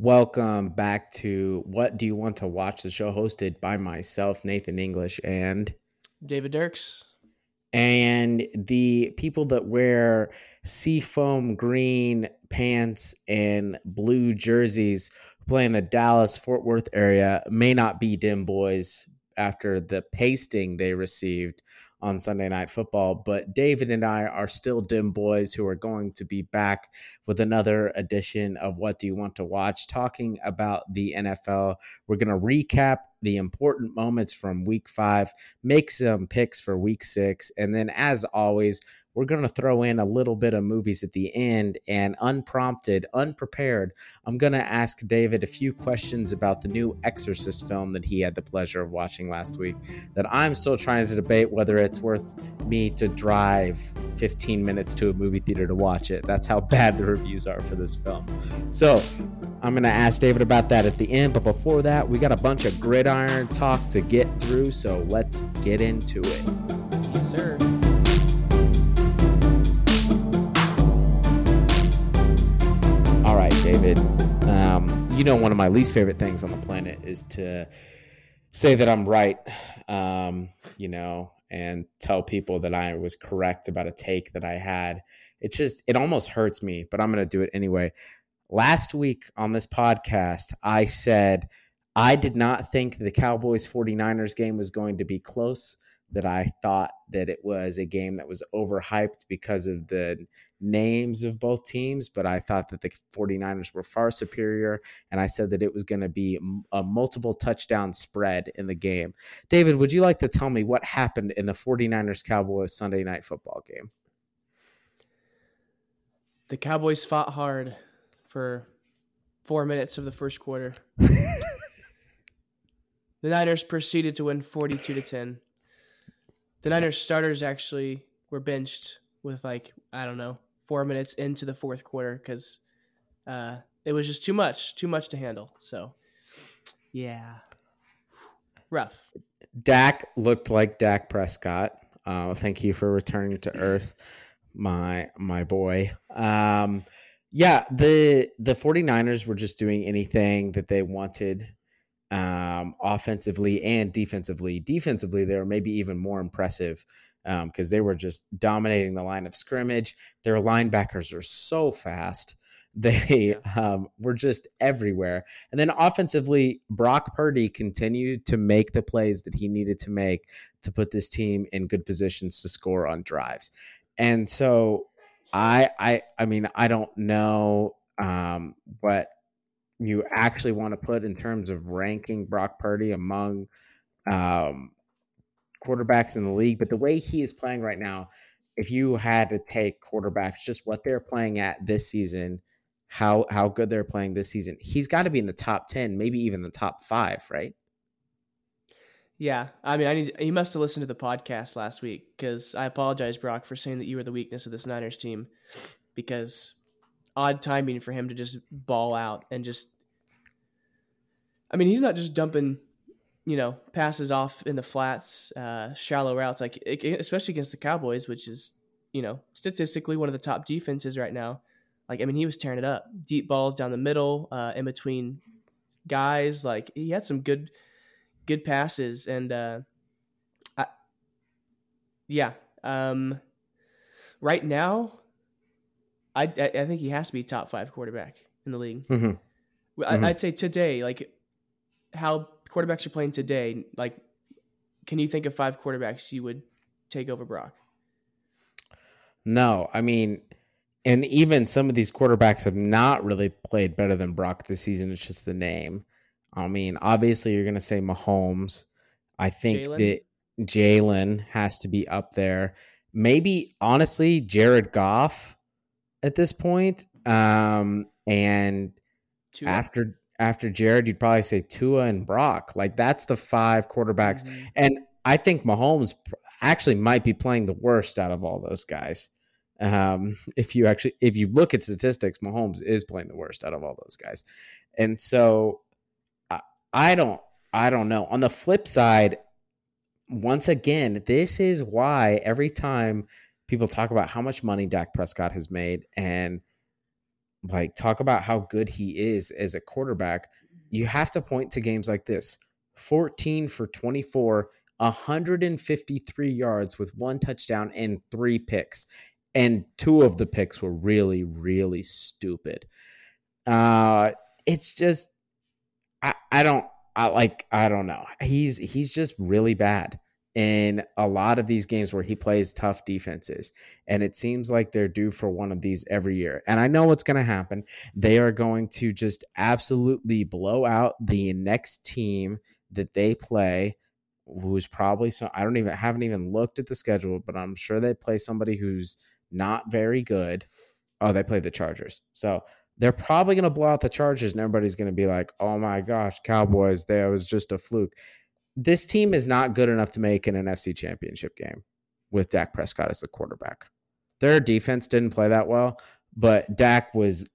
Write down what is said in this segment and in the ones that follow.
Welcome back to What Do You Want to Watch? The show hosted by myself, Nathan English, and David Dirks. And the people that wear seafoam green pants and blue jerseys play in the Dallas Fort Worth area may not be dim boys after the pasting they received on Sunday Night Football. But David and I are still dim boys who are going to be back with another edition of What Do You Want to Watch, talking about the NFL. We're going to recap the important moments from week five, make some picks for week six, and then, as always, we're going to throw in a little bit of movies at the end and unprompted, unprepared. I'm going to ask David a few questions about the new Exorcist film that he had the pleasure of watching last week. That I'm still trying to debate whether it's worth me to drive 15 minutes to a movie theater to watch it. That's how bad the reviews are for this film. So I'm going to ask David about that at the end. But before that, we got a bunch of gridiron talk to get through. So let's get into it. Yes, sir. David. Um, you know, one of my least favorite things on the planet is to say that I'm right, um, you know, and tell people that I was correct about a take that I had. It's just, it almost hurts me, but I'm going to do it anyway. Last week on this podcast, I said I did not think the Cowboys 49ers game was going to be close that I thought that it was a game that was overhyped because of the names of both teams, but I thought that the 49ers were far superior. And I said that it was going to be a multiple touchdown spread in the game. David, would you like to tell me what happened in the 49ers Cowboys Sunday night football game? The Cowboys fought hard for four minutes of the first quarter. the Niners proceeded to win 42 to 10 the Niners starters actually were benched with like I don't know four minutes into the fourth quarter because uh, it was just too much, too much to handle. So yeah, rough. Dak looked like Dak Prescott. Uh, thank you for returning to earth, my my boy. Um, yeah, the the 49ers were just doing anything that they wanted um, offensively and defensively. Defensively, they were maybe even more impressive because um, they were just dominating the line of scrimmage. Their linebackers are so fast. They um, were just everywhere. And then offensively, Brock Purdy continued to make the plays that he needed to make to put this team in good positions to score on drives. And so I I I mean, I don't know um, what you actually want to put in terms of ranking Brock Purdy among um, quarterbacks in the league. But the way he is playing right now, if you had to take quarterbacks, just what they're playing at this season, how how good they're playing this season, he's got to be in the top ten, maybe even the top five, right? Yeah, I mean, I need. You must have listened to the podcast last week because I apologize, Brock, for saying that you were the weakness of this Niners team because odd timing for him to just ball out and just. I mean, he's not just dumping, you know, passes off in the flats, uh, shallow routes, like especially against the Cowboys, which is, you know, statistically one of the top defenses right now. Like, I mean, he was tearing it up, deep balls down the middle, uh, in between guys. Like, he had some good, good passes, and uh, I, yeah, um, right now I, I think he has to be top five quarterback in the league. Mm-hmm. I, mm-hmm. I'd say today, like how quarterbacks are playing today, like can you think of five quarterbacks you would take over Brock? No, I mean, and even some of these quarterbacks have not really played better than Brock this season. It's just the name. I mean, obviously, you're going to say Mahomes. I think Jaylen? that Jalen has to be up there. Maybe, honestly, Jared Goff at this point. Um, and Tua. after after Jared, you'd probably say Tua and Brock. Like that's the five quarterbacks. Mm-hmm. And I think Mahomes actually might be playing the worst out of all those guys. Um, if you actually if you look at statistics, Mahomes is playing the worst out of all those guys. And so I, I don't I don't know. On the flip side, once again, this is why every time people talk about how much money Dak Prescott has made, and like talk about how good he is as a quarterback, you have to point to games like this 14 for 24, 153 yards with one touchdown and three picks. And two of the picks were really, really stupid. Uh, it's just, I, I don't, I like, I don't know. He's, he's just really bad in a lot of these games where he plays tough defenses. And it seems like they're due for one of these every year. And I know what's going to happen. They are going to just absolutely blow out the next team that they play who's probably so I don't even haven't even looked at the schedule, but I'm sure they play somebody who's not very good. Oh, they play the Chargers. So they're probably going to blow out the Chargers, and everybody's going to be like, "Oh my gosh, Cowboys! That was just a fluke." This team is not good enough to make an NFC Championship game with Dak Prescott as the quarterback. Their defense didn't play that well, but Dak was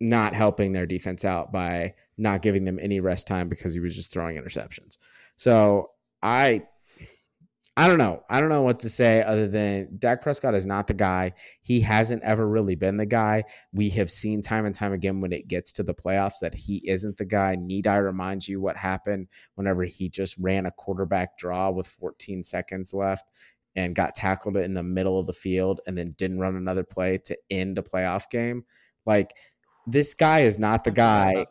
not helping their defense out by not giving them any rest time because he was just throwing interceptions. So I I don't know. I don't know what to say other than Dak Prescott is not the guy. He hasn't ever really been the guy. We have seen time and time again when it gets to the playoffs that he isn't the guy. Need I remind you what happened whenever he just ran a quarterback draw with 14 seconds left and got tackled in the middle of the field and then didn't run another play to end a playoff game? Like, this guy is not the guy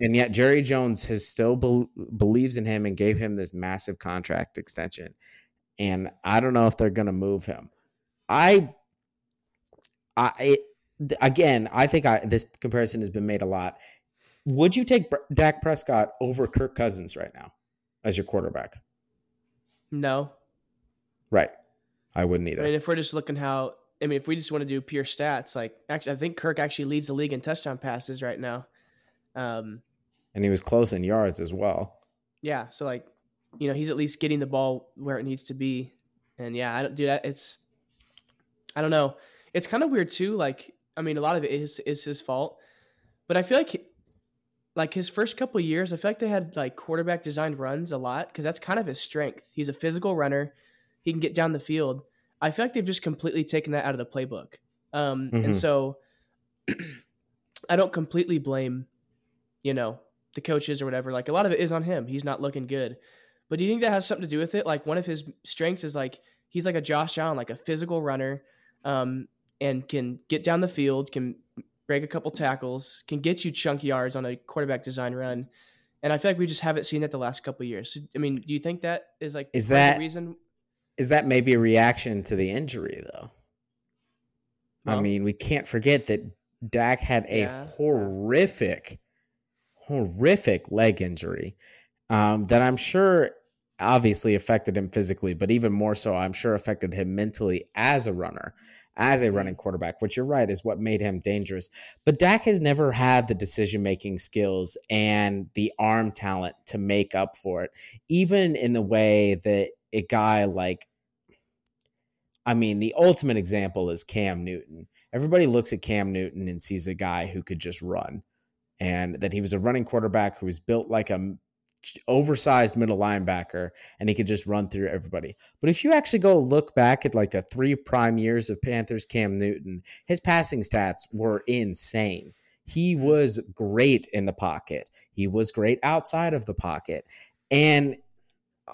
and yet Jerry Jones has still be- believes in him and gave him this massive contract extension and I don't know if they're going to move him. I, I it, again, I think I, this comparison has been made a lot. Would you take Dak Prescott over Kirk Cousins right now as your quarterback? No. Right. I wouldn't either. I mean, if we're just looking how, I mean, if we just want to do pure stats, like actually, I think Kirk actually leads the league in touchdown passes right now. Um, and he was close in yards as well. Yeah. So like, you know, he's at least getting the ball where it needs to be. And yeah, I don't do that. It's, I don't know. It's kind of weird too. Like, I mean, a lot of it is is his fault, but I feel like, like his first couple years, I feel like they had like quarterback designed runs a lot because that's kind of his strength. He's a physical runner. He can get down the field. I feel like they've just completely taken that out of the playbook. Um, mm-hmm. And so I don't completely blame, you know, the coaches or whatever. Like a lot of it is on him. He's not looking good. But do you think that has something to do with it? Like one of his strengths is like he's like a Josh Allen, like a physical runner, um, and can get down the field, can break a couple tackles, can get you chunk yards on a quarterback design run. And I feel like we just haven't seen that the last couple years. So, I mean, do you think that is like is that the reason? Is that maybe a reaction to the injury though? I mean, we can't forget that Dak had a yeah. horrific, horrific leg injury um, that I'm sure obviously affected him physically, but even more so, I'm sure affected him mentally as a runner, as a mm-hmm. running quarterback, which you're right is what made him dangerous. But Dak has never had the decision making skills and the arm talent to make up for it, even in the way that a guy like, I mean, the ultimate example is Cam Newton. Everybody looks at Cam Newton and sees a guy who could just run. And that he was a running quarterback who was built like a oversized middle linebacker and he could just run through everybody. But if you actually go look back at like the three prime years of Panthers Cam Newton, his passing stats were insane. He mm-hmm. was great in the pocket. He was great outside of the pocket. And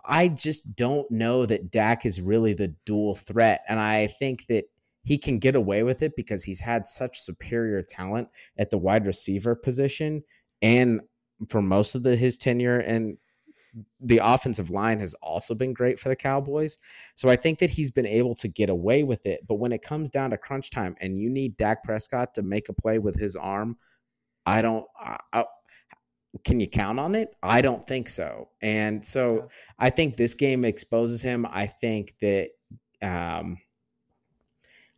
I just don't know that Dak is really the dual threat. And I think that he can get away with it because he's had such superior talent at the wide receiver position and for most of the, his tenure and the offensive line has also been great for the Cowboys. So I think that he's been able to get away with it. But when it comes down to crunch time and you need Dak Prescott to make a play with his arm, I don't. I, I, can you count on it? I don't think so. And so I think this game exposes him. I think that um,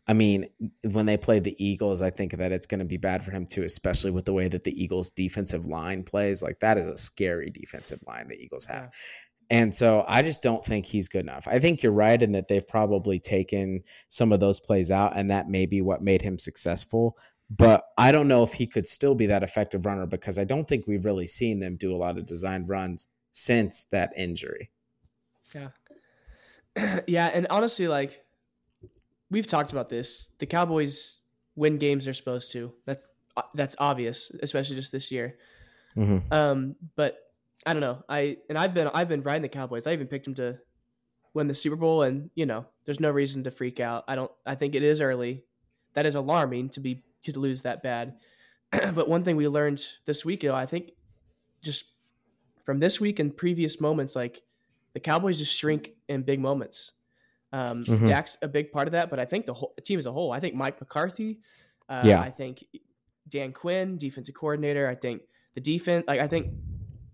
I mean, when they play the Eagles, I think that it's going to be bad for him too, especially with the way that the Eagles' defensive line plays. Like that is a scary defensive line the Eagles have. Yeah. And so I just don't think he's good enough. I think you're right in that they've probably taken some of those plays out, and that may be what made him successful. But I don't know if he could still be that effective runner because I don't think we've really seen them do a lot of designed runs since that injury. Yeah. yeah. And honestly, like, we've talked about this. The Cowboys win games they're supposed to. That's uh, that's obvious, especially just this year. Mm-hmm. Um, but I don't know. I and I've been I've been riding the Cowboys. I even picked them to win the Super Bowl, and you know, there's no reason to freak out. I don't. I think it is early. That is alarming to be to lose that bad. but one thing we learned this week, you know, I think, just from this week and previous moments, like the Cowboys just shrink in big moments. Um, Mhm. Dak's a big part of that, but I think the whole the team as a whole. I think Mike McCarthy. Uh, Yeah. I think Dan Quinn, defensive coordinator. I think the defense. Like I think,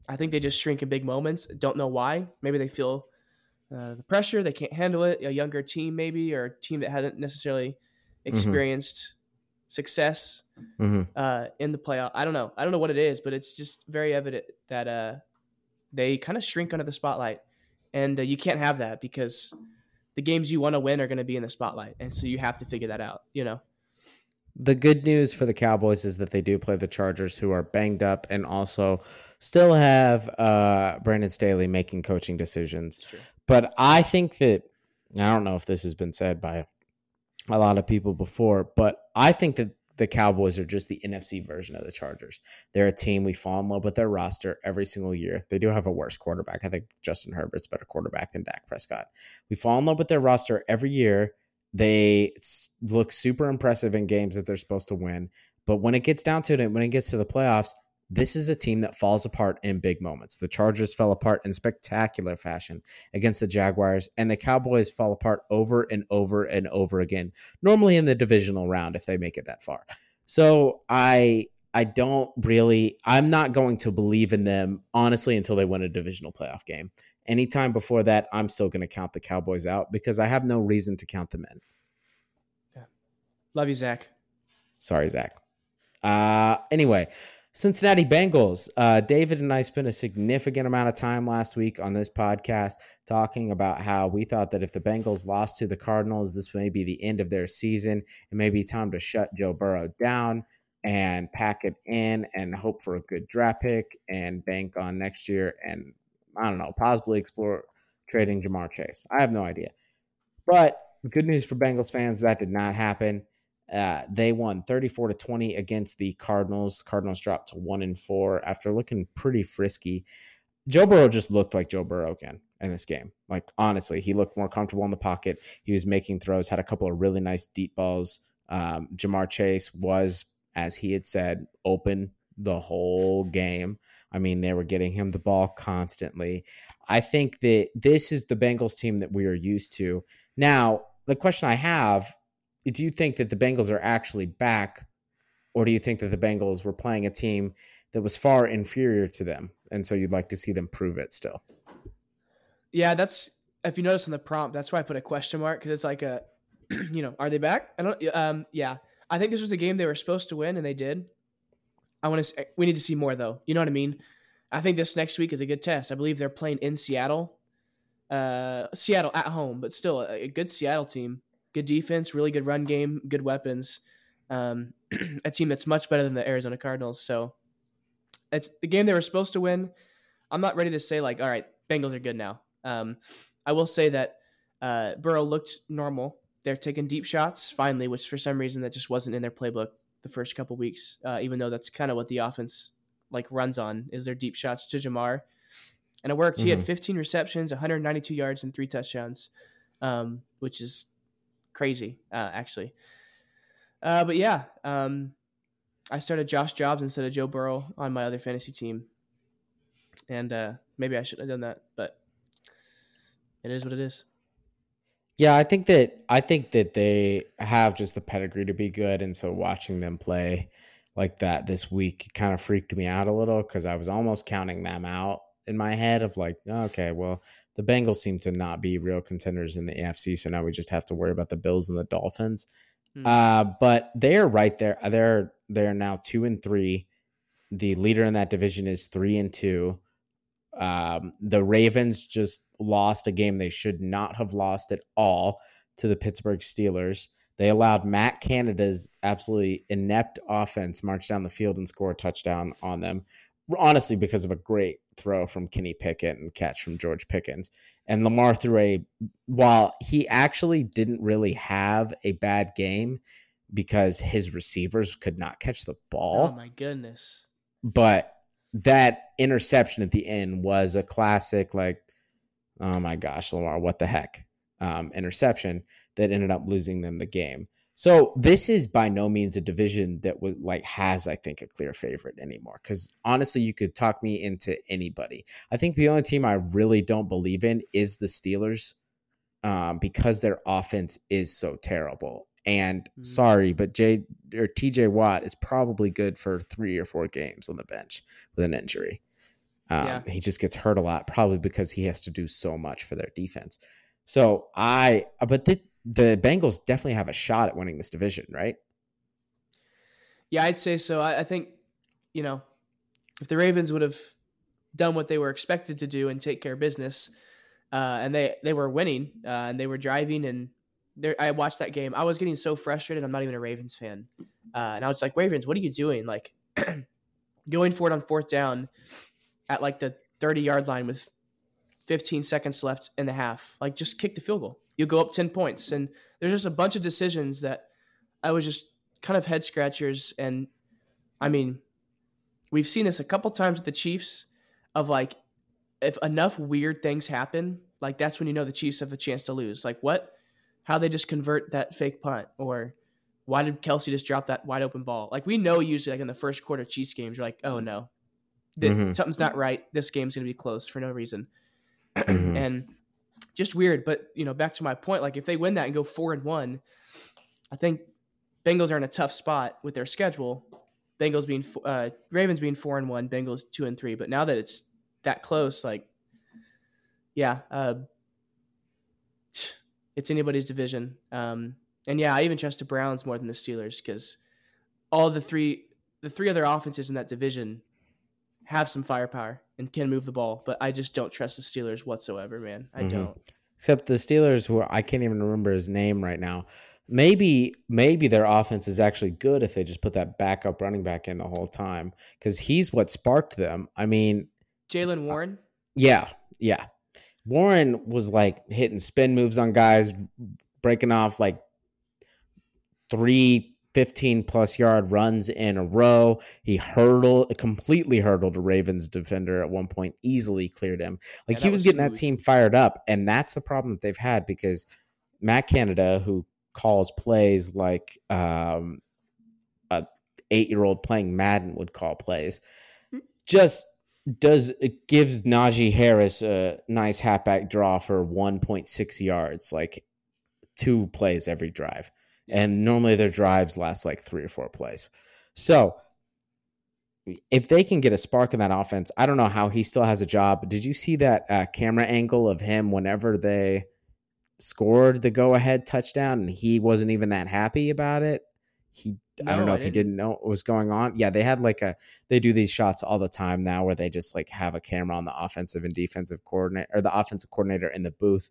I think they just shrink in big moments. Don't know why. Maybe they feel uh, the pressure. They can't handle it. A younger team, maybe, or a team that hasn't necessarily experienced success Mm-hmm. uh, in the playoff. I don't know. I don't know what it is, but it's just very evident that uh, they kind of shrink under the spotlight, and uh, you can't have that because the games you want to win are going to be in the spotlight, and so you have to figure that out. You know. The good news for the Cowboys is that they do play the Chargers, who are banged up and also still have uh, Brandon Staley making coaching decisions. But I think that I don't know if this has been said by a lot of people before, but I think that the Cowboys are just the NFC version of the Chargers. They're a team we fall in love with their roster every single year. They do have a worse quarterback. I think Justin Herbert's better quarterback than Dak Prescott. We fall in love with their roster every year. They look super impressive in games that they're supposed to win, but when it gets down to it, when it gets to the playoffs, this is a team that falls apart in big moments. The Chargers fell apart in spectacular fashion against the Jaguars, and the Cowboys fall apart over and over and over again. Normally in the divisional round, if they make it that far. So I I don't really I'm not going to believe in them honestly until they win a divisional playoff game. Anytime before that, I'm still going to count the Cowboys out because I have no reason to count them in. Yeah. Love you, Zach. Sorry, Zach. Uh, anyway, Cincinnati Bengals. Uh, David and I spent a significant amount of time last week on this podcast talking about how we thought that if the Bengals lost to the Cardinals, this may be the end of their season. It may be time to shut Joe Burrow down and pack it in and hope for a good draft pick and bank on next year and I don't know, possibly explore trading Ja'Marr Chase. I have no idea. But good news for Bengals fans, that did not happen. Uh, they won 34 to 20 against the Cardinals. Cardinals dropped to one and four after looking pretty frisky. Joe Burrow just looked like Joe Burrow again in this game. Like honestly, he looked more comfortable in the pocket. He was making throws, had a couple of really nice deep balls. Um, Ja'Marr Chase was, as he had said, open the whole game. I mean, they were getting him the ball constantly. I think that this is the Bengals team that we are used to. Now, the question I have do you think that the Bengals are actually back, or do you think that the Bengals were playing a team that was far inferior to them, and so you'd like to see them prove it still? Yeah, that's if you notice in the prompt, that's why I put a question mark because it's like a, you know, are they back? I don't. Um, yeah, I think this was a game they were supposed to win and they did. I want to. We need to see more though. You know what I mean? I think this next week is a good test. I believe they're playing in Seattle, uh, Seattle at home, but still a, a good Seattle team. Good defense, really good run game, good weapons. Um, a team that's much better than the Arizona Cardinals. So it's the game they were supposed to win. I'm not ready to say like, all right, Bengals are good now. Um, I will say that uh, Burrow looked normal. They're taking deep shots finally, which for some reason that just wasn't in their playbook the first couple weeks. Uh, even though that's kind of what the offense like runs on is their deep shots to Ja'Marr, and it worked. He had Mhm. 15 receptions, 192 yards, and three touchdowns, um, which is crazy uh, actually. Uh, but yeah, um, I started Josh Dobbs instead of Joe Burrow on my other fantasy team, and uh, maybe I shouldn't have done that, but it is what it is. Yeah, I think that I think that they have just the pedigree to be good, and so watching them play like that this week kind of freaked me out a little because I was almost counting them out in my head of like, okay, well, the Bengals seem to not be real contenders in the AFC, so now we just have to worry about the Bills and the Dolphins. Hmm. Uh, but they're right there. They're they're now two and three. The leader in that division is three and two. Um, the Ravens just lost a game they should not have lost at all to the Pittsburgh Steelers. They allowed Matt Canada's absolutely inept offense march down the field and score a touchdown on them. Honestly, because of a great throw from Kenny Pickett and catch from George Pickens. And Lamar threw a while he actually didn't really have a bad game, because his receivers could not catch the ball. Oh my goodness. But that interception at the end was a classic, like, oh my gosh, Lamar, what the heck? Um, interception that ended up losing them the game. So this is by no means a division that would like has I think a clear favorite anymore. Because honestly, you could talk me into anybody. I think the only team I really don't believe in is the Steelers, um, because their offense is so terrible. And mm-hmm. sorry, but J or TJ Watt is probably good for three or four games on the bench with an injury. Um, yeah. He just gets hurt a lot, probably because he has to do so much for their defense. So I, but the the Bengals definitely have a shot at winning this division, right? Yeah, I'd say so. I, I think, you know, if the Ravens would have done what they were expected to do and take care of business, uh, and they they were winning uh, and they were driving and I watched that game. I was getting so frustrated. I'm not even a Ravens fan, uh, and I was like, Ravens, what are you doing? Like going for it on fourth down at like the 30 yard line with 15 seconds left in the half. Like just kick the field goal. You'll go up 10 points. And there's just a bunch of decisions that I was just kind of head scratchers. And I mean, we've seen this a couple times with the Chiefs of like, if enough weird things happen, like that's when you know the Chiefs have a chance to lose. Like what? How they just convert that fake punt or why did Kelce just drop that wide open ball? Like we know usually like in the first quarter Chiefs games, you're like, oh no, mm-hmm. something's not right. This game's gonna be close for no reason. Mm-hmm. and just weird. But you know, back to my point, like if they win that and go four and one, I think Bengals are in a tough spot with their schedule. Bengals being uh, Ravens being four and one, Bengals two and three. But now that it's that close, like yeah, uh, it's anybody's division. Um, and yeah, I even trust the Browns more than the Steelers because all the three the three other offenses in that division have some firepower and can move the ball, but I just don't trust the Steelers whatsoever, man. I mm-hmm. don't. Except the Steelers, who I can't even remember his name right now. Maybe maybe their offense is actually good if they just put that backup running back in the whole time because he's what sparked them. I mean, Jaylen Warren. Yeah, yeah. Warren was like hitting spin moves on guys, breaking off like three 15 plus yard runs in a row. He hurdled, completely hurdled a Ravens defender at one point, easily cleared him. Like yeah, he was, was getting smooth. that team fired up. And that's the problem that they've had because Matt Canada, who calls plays like um, a eight year old playing Madden would call plays, just does it gives Najee Harris a nice halfback draw for 1.6 yards, like two plays every drive and normally their drives last like three or four plays. So if they can get a spark in that offense, I don't know how he still has a job. Did you see that uh, camera angle of him whenever they scored the go ahead touchdown and he wasn't even that happy about it? He no, I don't know I if didn't. he didn't know what was going on. Yeah, they had like a they do these shots all the time now where they just like have a camera on the offensive and defensive coordinator or the offensive coordinator in the booth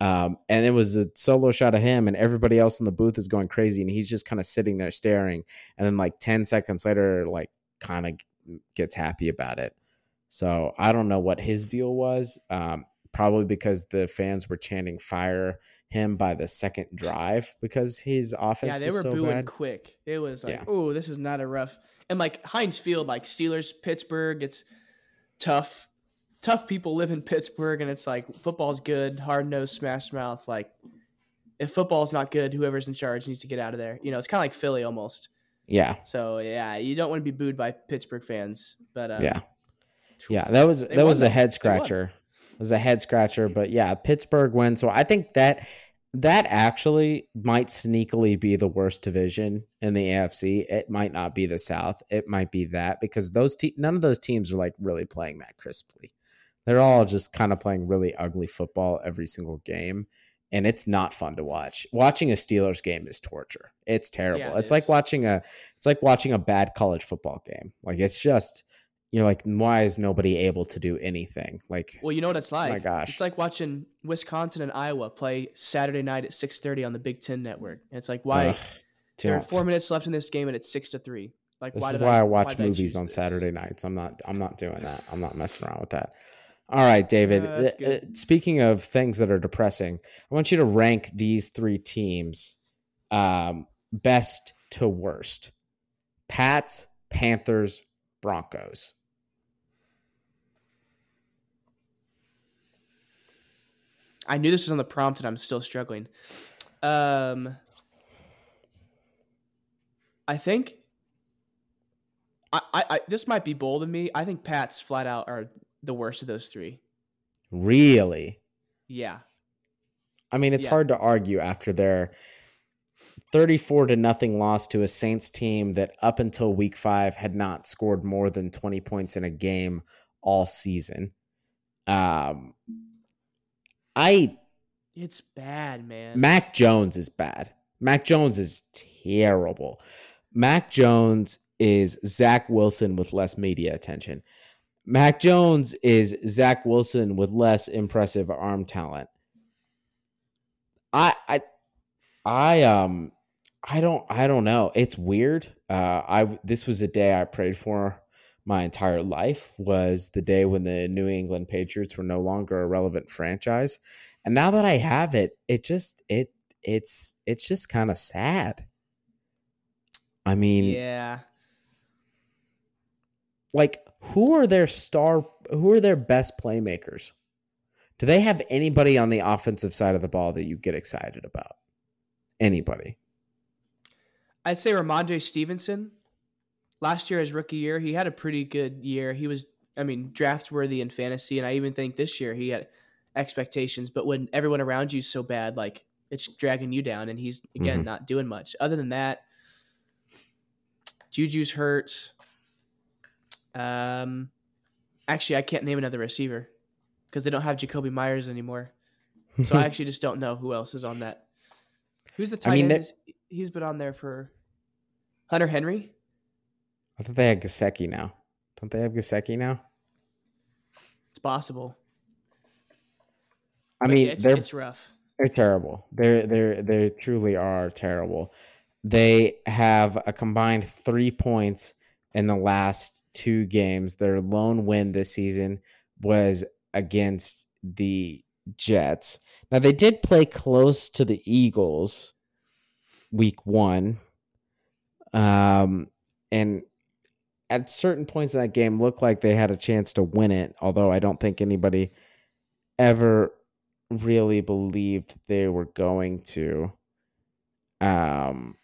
um, and it was a solo shot of him, and everybody else in the booth is going crazy, and he's just kind of sitting there staring. And then, like 10 seconds later, like kind of gets happy about it. So I don't know what his deal was. Um, probably because the fans were chanting "fire him" by the second drive because his offense. Yeah, they were so booing bad. quick. It was like, yeah. oh, this is not a rough. And like Heinz Field, like Steelers, Pittsburgh, it's tough tough people live in Pittsburgh, and it's like football's good, hard nosed, smash mouth. Like if football's not good, whoever's in charge needs to get out of there. You know, it's kind of like Philly almost. Yeah. So yeah, you don't want to be booed by Pittsburgh fans, but um, yeah, yeah, that was that was a head scratcher. It was a head scratcher, but yeah, Pittsburgh win. So I think that that actually might sneakily be the worst division in the AFC. It might not be the South. It might be that because those te- none of those teams are like really playing that crisply. They're all just kind of playing really ugly football every single game. And it's not fun to watch. Watching a Steelers game is torture. It's terrible. Yeah, it it's is. like watching a it's like watching a bad college football game. Like it's just you're like, why is nobody able to do anything? Like, well, you know what it's like. My gosh, it's like watching Wisconsin and Iowa play Saturday night at six thirty on the Big Ten Network. And it's like, why? Ugh, there are four minutes left in this game, and it's six to three. Like, this why is why I, I watch movies on this? Saturday nights. I'm not. I'm not doing that. I'm not messing around with that. All right, David. Uh, uh, speaking of things that are depressing, I want you to rank these three teams um, best to worst. Pats, Panthers, Broncos. I knew this was on the prompt and I'm still struggling. Um I think I, I, I this might be bold of me. I think Pats flat out are the worst of those three. Really? Yeah. I mean, it's Yeah. hard to argue after their 34 to nothing loss to a Saints team that up until week 5 had not scored more than 20 points in a game all season. Um I It's bad, man. Mac Jones is bad. Mac Jones is terrible. Mac Jones is Zach Wilson with less media attention. Mac Jones is Zach Wilson with less impressive arm talent. I I I um I don't I don't know. It's weird. Uh I this was a day I prayed for my entire life was the day when the New England Patriots were no longer a relevant franchise. And now that I have it, it just it it's it's just kind of sad. I mean, yeah. like who are their star who are their best playmakers? Do they have anybody on the offensive side of the ball that you get excited about? Anybody? I'd say Rhamondre Stevenson. Last year, his rookie year, he had a pretty good year. He was, I mean, draft worthy in fantasy, and I even think this year he had expectations. But when everyone around you is so bad, like it's dragging you down, and he's again Mhm. not doing much. Other than that, Juju's hurt. Um, actually, I can't name another receiver because they don't have Jakobi Meyers anymore. So I actually just don't know who else is on that. Who's the tight mean, end? He's been on there for Hunter Henry. I thought they had Gesicki now. Don't they have Gesicki now? It's possible. I But mean, it's, they're it's rough. They're terrible. They're they're they truly are terrible. They have a combined three points in the last two games. Their lone win this season was against the Jets. Now they did play close to the Eagles week one. Um and at certain points in that game looked like they had a chance to win it, although I don't think anybody ever really believed they were going to. Um,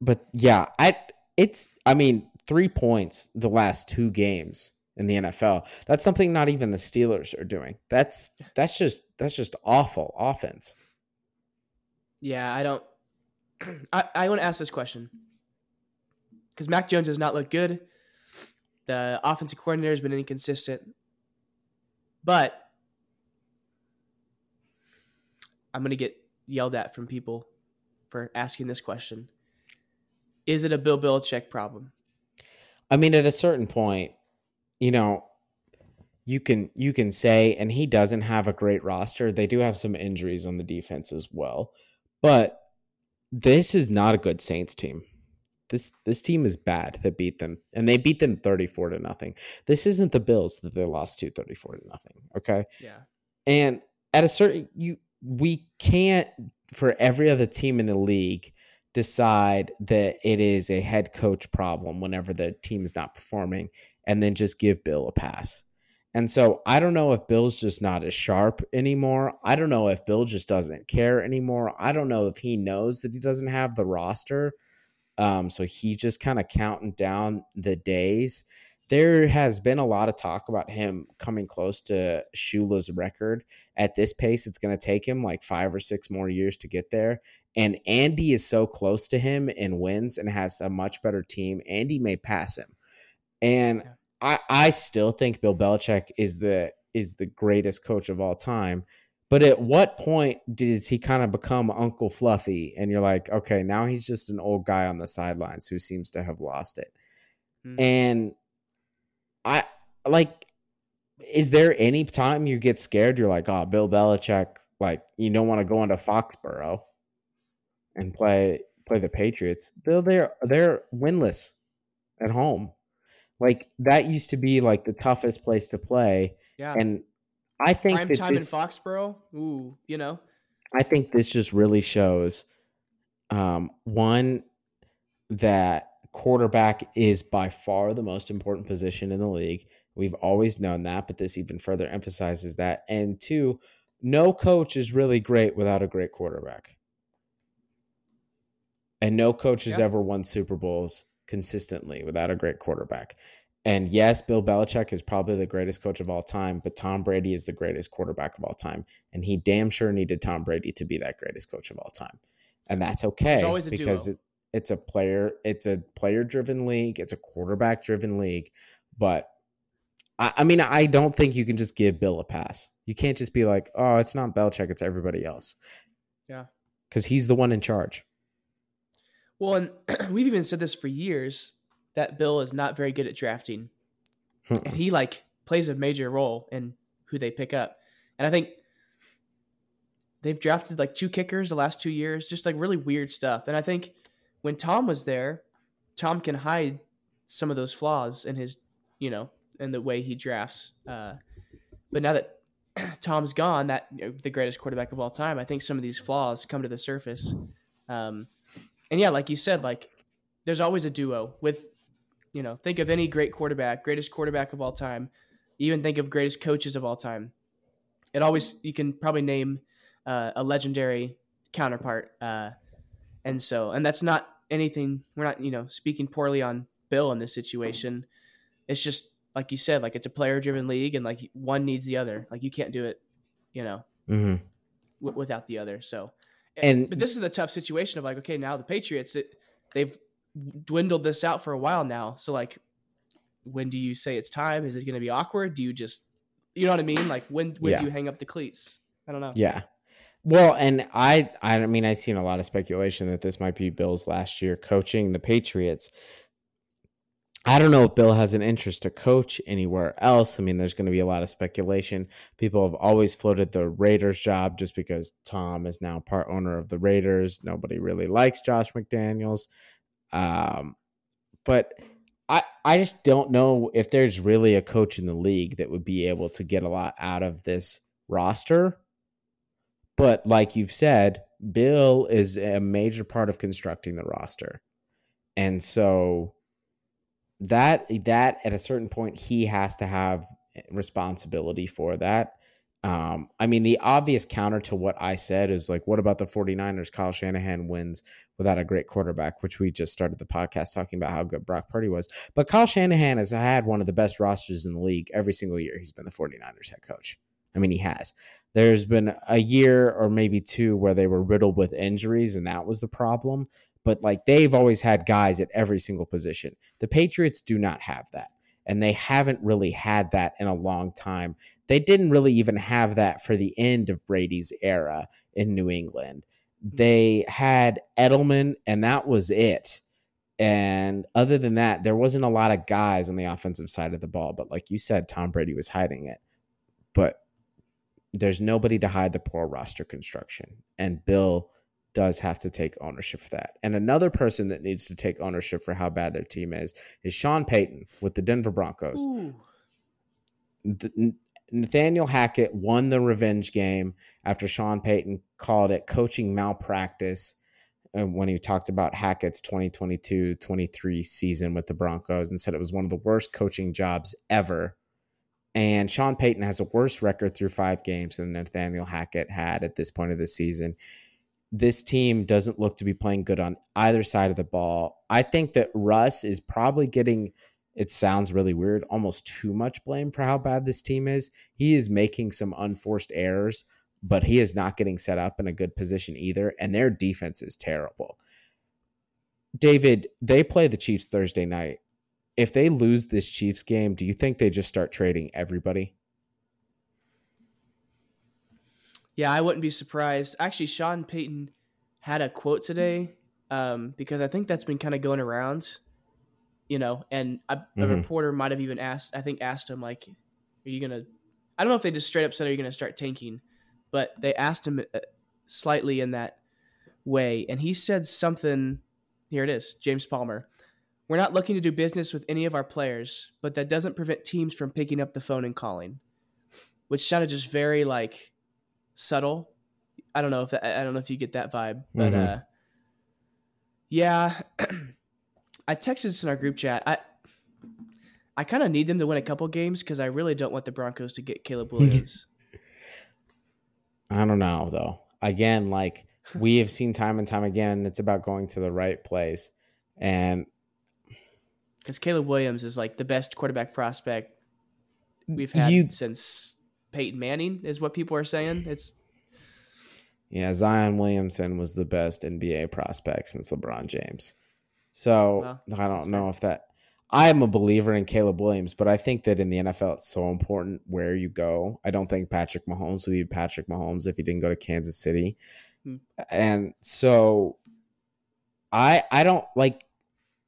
but yeah, I it's I mean three points the last two games in the NFL. That's something not even the Steelers are doing. That's that's just that's just awful offense. Yeah, I don't. I, I want to ask this question because Mac Jones does not look good. The offensive coordinator has been inconsistent, but I'm going to get yelled at from people for asking this question. Is it a Bill Belichick problem? I mean, at a certain point, you know, you can you can say, and he doesn't have a great roster. They do have some injuries on the defense as well, but this is not a good Saints team. This this team is bad that beat them, and they beat them thirty four to nothing. This isn't the Bills that they lost to thirty four to nothing. Okay, Yeah. and at a certain you we can't for every other team in the league decide that it is a head coach problem whenever the team is not performing and then just give Bill a pass. And so I don't know if Bill's just not as sharp anymore. I don't know if Bill just doesn't care anymore. I don't know if he knows that he doesn't have the roster. Um, so he's just kind of counting down the days. There has been a lot of talk about him coming close to Shula's record. At this pace, it's going to take him like five or six more years to get there. And Andy is so close to him and wins and has a much better team. Andy may pass him. And. I, I still think Bill Belichick is the is the greatest coach of all time. But at what point does he kind of become Uncle Fluffy? And you're like, okay, now he's just an old guy on the sidelines who seems to have lost it. Mhm. And I like, is there any time you get scared? You're like, oh, Bill Belichick, like you don't want to go into Foxborough and play play the Patriots. Bill, they're they're winless at home. Like that used to be like the toughest place to play, yeah. and I think Prime that time this, in Foxborough. Ooh, you know. I think this just really shows Um, one that quarterback is by far the most important position in the league. We've always known that, but this even further emphasizes that. And two, no coach is really great without a great quarterback. And no coach has Yeah. ever won Super Bowls consistently without a great quarterback. And yes, Bill Belichick is probably the greatest coach of all time, but Tom Brady is the greatest quarterback of all time. And he damn sure needed Tom Brady to be that greatest coach of all time. And that's okay always a because it, it's a player, it's a player driven league, it's a quarterback driven league. But I, I mean, I don't think you can just give Bill a pass. You can't just be like, oh, it's not Belichick, it's everybody else. Yeah. Because he's the one in charge. Well, and we've even said this for years that Bill is not very good at drafting, and he like plays a major role in who they pick up. And I think they've drafted like two kickers the last two years, just like really weird stuff. And I think when Tom was there, Tom can hide some of those flaws in his, you know, in the way he drafts. Uh, but now that Tom's gone, that you know, the greatest quarterback of all time, I think some of these flaws come to the surface. Um, and yeah, like you said, like there's always a duo with, you know, think of any great quarterback, greatest quarterback of all time. Even think of greatest coaches of all time. It always you can probably name uh, a legendary counterpart, uh, and so and that's not anything. We're not you know speaking poorly on Bill in this situation. It's just like you said, like it's a player driven league, and like one needs the other. Like you can't do it, you know, hmm w- without the other. So, And- but this is the tough situation of like, okay, now the Patriots, it, they've dwindled this out for a while now. So like, when do you say it's time? Is it going to be awkward? Do you just, you know what I mean? Like when when Yeah. do you hang up the cleats? I don't know. Yeah. Well, and I I mean I've seen a lot of speculation that this might be Bill's last year coaching the Patriots. I don't know if Bill has an interest to coach anywhere else. I mean, there's going to be a lot of speculation. People have always floated the Raiders job just because Tom is now part owner of the Raiders. Nobody really likes Josh McDaniels. Um, but I I just don't know if there's really a coach in the league that would be able to get a lot out of this roster. But like you've said, Bill is a major part of constructing the roster. And so that that at a certain point he has to have responsibility for that. Um, I mean, the obvious counter to what I said is like, what about the 49ers? Kyle Shanahan wins without a great quarterback, which we just started the podcast talking about how good Brock Purdy was. But Kyle Shanahan has had one of the best rosters in the league every single year he's been the 49ers head coach. I mean, he has. There's been a year or maybe two where they were riddled with injuries, and that was the problem. But like they've always had guys at every single position. The Patriots do not have that. And they haven't really had that in a long time. They didn't really even have that for the end of Brady's era in New England. They had Edelman, and that was it. And other than that, there wasn't a lot of guys on the offensive side of the ball. But like you said, Tom Brady was hiding it. But there's nobody to hide the poor roster construction. And Bill does have to take ownership for that. And another person that needs to take ownership for how bad their team is is Sean Payton with the Denver Broncos. Th- Nathaniel Hackett won the revenge game after Sean Payton called it coaching malpractice uh, when he talked about Hackett's 2022 23 season with the Broncos and said it was one of the worst coaching jobs ever. And Sean Payton has a worse record through five games than Nathaniel Hackett had at this point of the season. This team doesn't look to be playing good on either side of the ball. I think that Russ is probably getting it sounds really weird, almost too much blame for how bad this team is. He is making some unforced errors, but he is not getting set up in a good position either. And their defense is terrible. David, they play the Chiefs Thursday night. If they lose this Chiefs game, do you think they just start trading everybody? Yeah, I wouldn't be surprised. Actually, Sean Payton had a quote today um, because I think that's been kind of going around, you know. And a, a Mhm. reporter might have even asked, I think, asked him like, "Are you gonna?" I don't know if they just straight up said, "Are you gonna start tanking?" But they asked him uh, slightly in that way, and he said something. Here it is, James Palmer. We're not looking to do business with any of our players, but that doesn't prevent teams from picking up the phone and calling, which sounded just very like subtle. I don't know if I don't know if you get that vibe, but Mhm. uh, Yeah, I texted this in our group chat. I I kind of need them to win a couple games because I really don't want the Broncos to get Caleb Williams. I don't know though. Again, like we have seen time and time again, it's about going to the right place, and because Caleb Williams is like the best quarterback prospect we've had you, since Peyton Manning, is what people are saying. It's yeah, Zion Williamson was the best NBA prospect since LeBron James. So well, I don't know fair. if that. I'm a believer in Caleb Williams, but I think that in the NFL it's so important where you go. I don't think Patrick Mahomes would be Patrick Mahomes if he didn't go to Kansas City. Hmm. And so I I don't like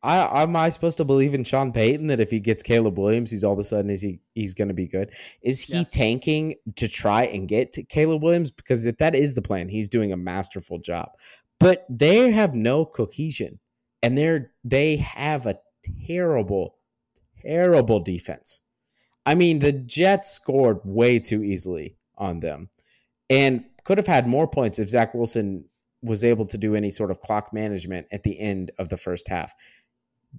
I am I supposed to believe in Sean Payton that if he gets Caleb Williams, he's all of a sudden is he he's going to be good? Is he yeah. tanking to try and get to Caleb Williams? Because if that is the plan, he's doing a masterful job. But they have no cohesion, and they're they have a terrible, terrible defense. I mean, the Jets scored way too easily on them, and could have had more points if Zach Wilson was able to do any sort of clock management at the end of the first half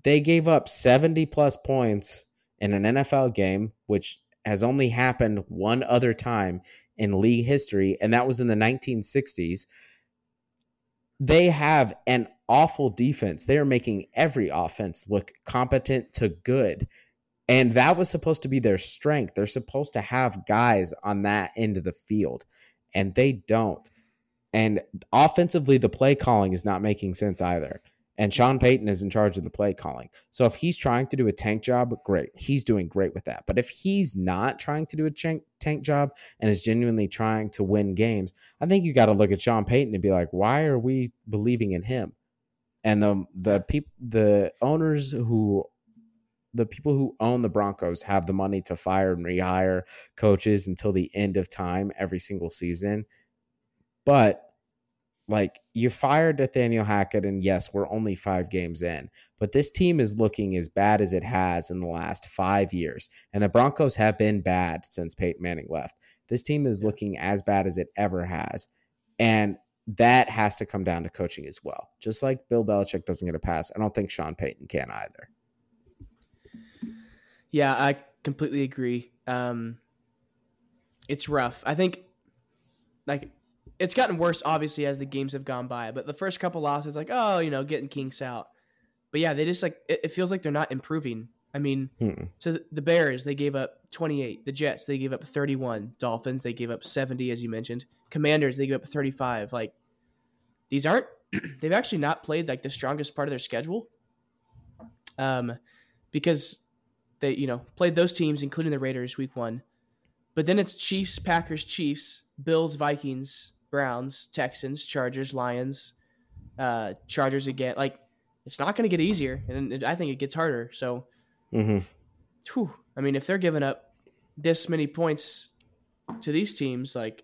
they gave up 70 plus points in an NFL game, which has only happened one other time in league history, and that was in the 1960s. They have an awful defense. They are making every offense look competent to good. And that was supposed to be their strength. They're supposed to have guys on that end of the field, and they don't. And offensively, the play calling is not making sense either. And Sean Payton is in charge of the play calling. So if he's trying to do a tank job, great. He's doing great with that. But if he's not trying to do a tank, tank job and is genuinely trying to win games, I think you got to look at Sean Payton and be like, why are we believing in him? And the the people the owners who the people who own the Broncos have the money to fire and rehire coaches until the end of time every single season. But like you fired Nathaniel Hackett, and yes, we're only five games in, but this team is looking as bad as it has in the last five years. And the Broncos have been bad since Peyton Manning left. This team is looking as bad as it ever has. And that has to come down to coaching as well. Just like Bill Belichick doesn't get a pass, I don't think Sean Payton can either. Yeah, I completely agree. Um, it's rough. I think, like, it's gotten worse obviously as the games have gone by. But the first couple losses, like oh, you know, getting kinks out. But yeah, they just like it, it feels like they're not improving. I mean, hmm. so the Bears they gave up 28. The Jets they gave up 31. Dolphins they gave up 70, as you mentioned. Commanders they gave up 35. Like these aren't. they've actually not played like the strongest part of their schedule. Um, because they you know played those teams, including the Raiders, week one. But then it's Chiefs, Packers, Chiefs, Bills, Vikings, Browns, Texans, Chargers, Lions, uh, Chargers again. Like it's not going to get easier, and I think it gets harder. So, mm-hmm. whew, I mean, if they're giving up this many points to these teams, like,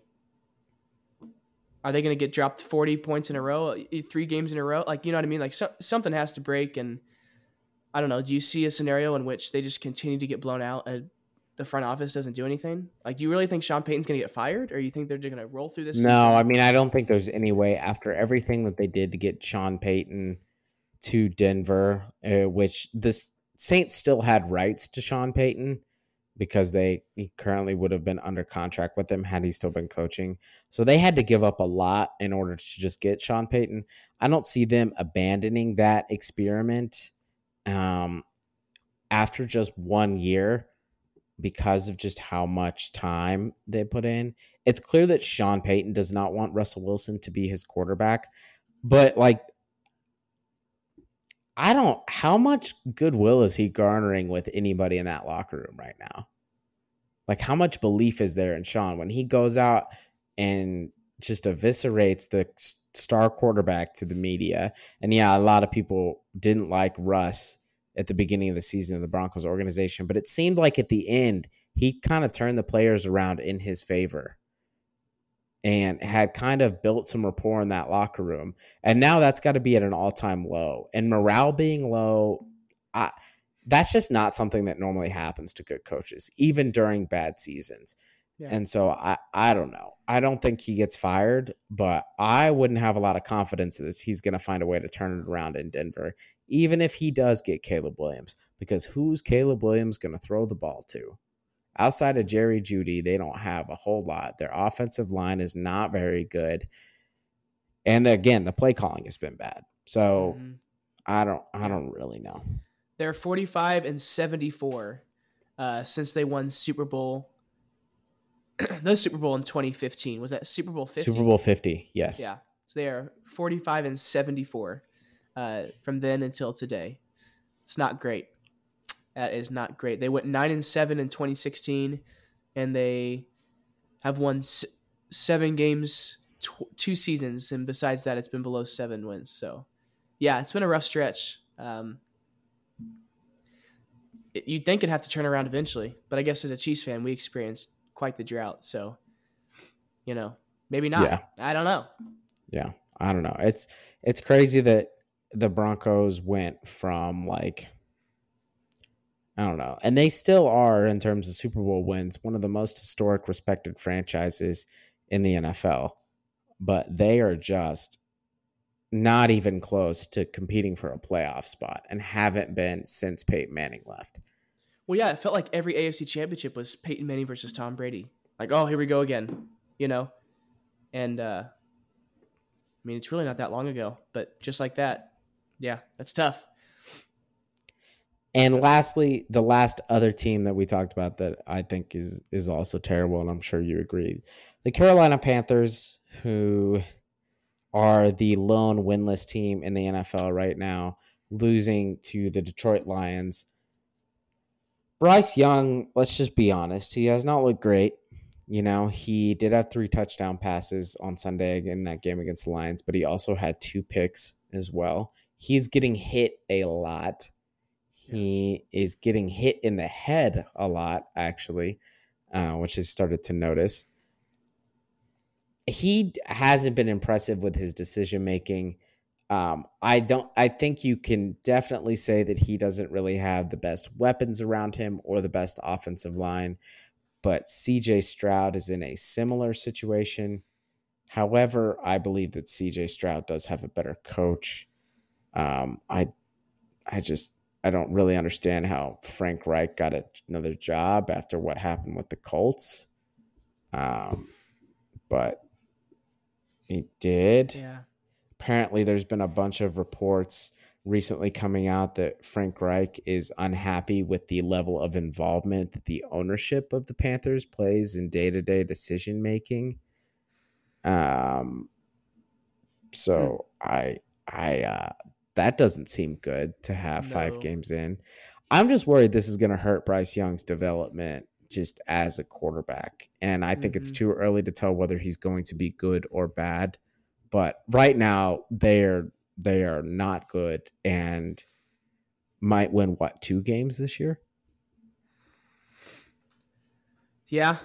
are they going to get dropped forty points in a row, three games in a row? Like, you know what I mean? Like, so, something has to break, and I don't know. Do you see a scenario in which they just continue to get blown out and the front office doesn't do anything? Like, do you really think Sean Payton's going to get fired, or you think they're just going to roll through this? No, season? I mean, I don't think there's any way after everything that they did to get Sean Payton to Denver, uh, which the Saints still had rights to Sean Payton because they he currently would have been under contract with them had he still been coaching. So they had to give up a lot in order to just get Sean Payton. I don't see them abandoning that experiment um, after just one year because of just how much time they put in. It's clear that Sean Payton does not want Russell Wilson to be his quarterback, but like I don't how much goodwill is he garnering with anybody in that locker room right now? Like how much belief is there in Sean when he goes out and just eviscerates the star quarterback to the media? And yeah, a lot of people didn't like Russ at the beginning of the season of the Broncos organization, but it seemed like at the end he kind of turned the players around in his favor and had kind of built some rapport in that locker room. And now that's got to be at an all-time low. And morale being low, I, that's just not something that normally happens to good coaches, even during bad seasons. Yeah. And so I, I don't know. I don't think he gets fired, but I wouldn't have a lot of confidence that he's going to find a way to turn it around in Denver, even if he does get Caleb Williams, because who's Caleb Williams going to throw the ball to? Outside of Jerry Jeudy, they don't have a whole lot. Their offensive line is not very good. And again, the play calling has been bad. So mm-hmm. I don't I don't really know. They're 45 and 74 uh, since they won Super Bowl the Super Bowl in 2015. Was that Super Bowl 50? Super Bowl 50, yes. Yeah. So they are 45 and 74 uh, from then until today. It's not great. That is not great. They went 9 and 7 in 2016 and they have won s- 7 games tw- two seasons and besides that it's been below 7 wins. So, yeah, it's been a rough stretch. Um, you'd think it'd have to turn around eventually, but I guess as a Chiefs fan, we experienced quite the drought. So, you know, maybe not. Yeah. I don't know. Yeah, I don't know. It's it's crazy that the Broncos went from like I don't know, and they still are in terms of Super Bowl wins, one of the most historic, respected franchises in the NFL. But they are just not even close to competing for a playoff spot and haven't been since Peyton Manning left. Well, yeah, it felt like every AFC championship was Peyton Manning versus Tom Brady. Like, oh, here we go again, you know? And, uh, I mean, it's really not that long ago, but just like that, yeah, that's tough. And lastly, the last other team that we talked about that I think is is also terrible, and I'm sure you agree, the Carolina Panthers, who are the lone winless team in the NFL right now, losing to the Detroit Lions Bryce Young, let's just be honest, he has not looked great. You know, he did have three touchdown passes on Sunday in that game against the Lions, but he also had two picks as well. He's getting hit a lot. He is getting hit in the head a lot, actually, uh, which has started to notice. He hasn't been impressive with his decision making. Um, I don't. I think you can definitely say that he doesn't really have the best weapons around him or the best offensive line. But C.J. Stroud is in a similar situation. However, I believe that C.J. Stroud does have a better coach. Um, I, I just I don't really understand how Frank Reich got another job after what happened with the Colts. Um, but he did. Yeah apparently there's been a bunch of reports recently coming out that Frank Reich is unhappy with the level of involvement that the ownership of the Panthers plays in day to day decision making. Um, so hmm. I, I, uh, that doesn't seem good to have no. five games in. I'm just worried this is going to hurt Bryce Young's development just as a quarterback. And I think mm-hmm. it's too early to tell whether he's going to be good or bad. But right now they're they are not good and might win what two games this year. Yeah,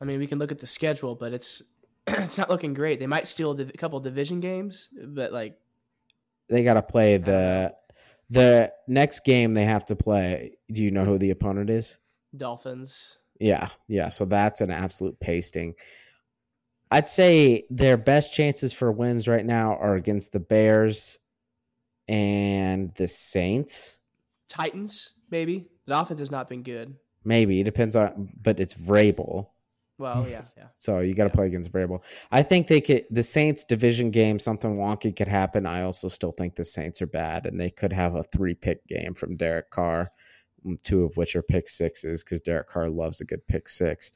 I mean we can look at the schedule, but it's it's not looking great. They might steal a div- couple division games, but like they got to play the the next game they have to play. Do you know who the opponent is? Dolphins. Yeah, yeah. So that's an absolute pasting. I'd say their best chances for wins right now are against the Bears and the Saints. Titans, maybe. The offense has not been good. Maybe. It depends on but it's Vrabel. Well, yeah, yeah. So you got to yeah. play against Vrabel. I think they could. The Saints division game, something wonky could happen. I also still think the Saints are bad, and they could have a three pick game from Derek Carr, mm, two of which are pick sixes because Derek Carr loves a good pick six,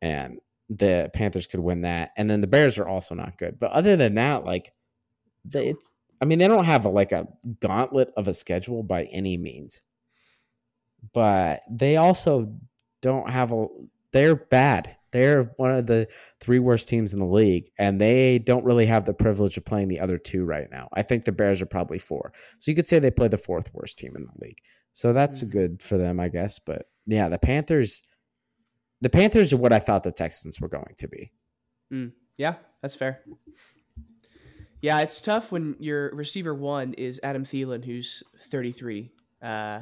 and the Panthers could win that, and then the Bears are also not good. But other than that, like they, it's, I mean, they don't have a, like a gauntlet of a schedule by any means, but they also don't have a. They're bad. They're one of the three worst teams in the league, and they don't really have the privilege of playing the other two right now. I think the Bears are probably four, so you could say they play the fourth worst team in the league. So that's mm-hmm. good for them, I guess. But yeah, the Panthers the Panthers are what I thought the Texans were going to be. Mm, yeah, that's fair. Yeah, it's tough when your receiver one is Adam Thielen, who's 33. Uh,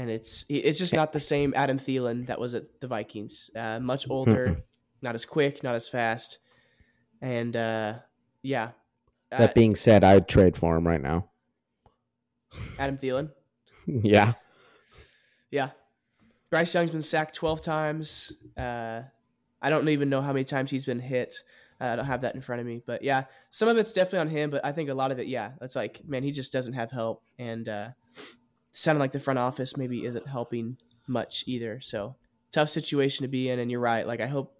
and it's it's just not the same Adam Thielen that was at the Vikings. Uh, much older, not as quick, not as fast, and uh, yeah. That Uh, being said, I'd trade for him right now. Adam Thielen, yeah. yeah. Bryce Young's been sacked twelve times. Uh, I don't even know how many times he's been hit. Uh, I don't have that in front of me, but yeah, some of it's definitely on him. But I think a lot of it, yeah, that's like, man, he just doesn't have help, and uh, sounding like the front office maybe isn't helping much either. So tough situation to be in, and you're right. Like I hope,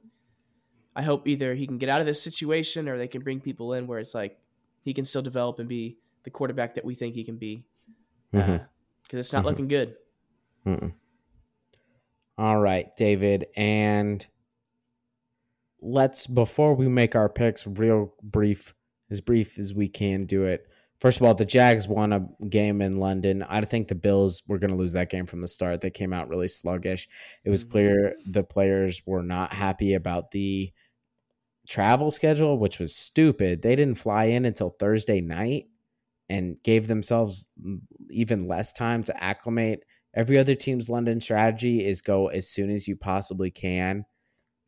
I hope either he can get out of this situation or they can bring people in where it's like he can still develop and be the quarterback that we think he can be. Because Mhm. it's not Mhm. looking good. Mm-mm. All right, David, and let's before we make our picks, real brief, as brief as we can do it. First of all, the Jags won a game in London. I think the Bills were going to lose that game from the start. They came out really sluggish. It was Mhm. clear the players were not happy about the travel schedule, which was stupid. They didn't fly in until Thursday night and gave themselves even less time to acclimate. Every other team's London strategy is go as soon as you possibly can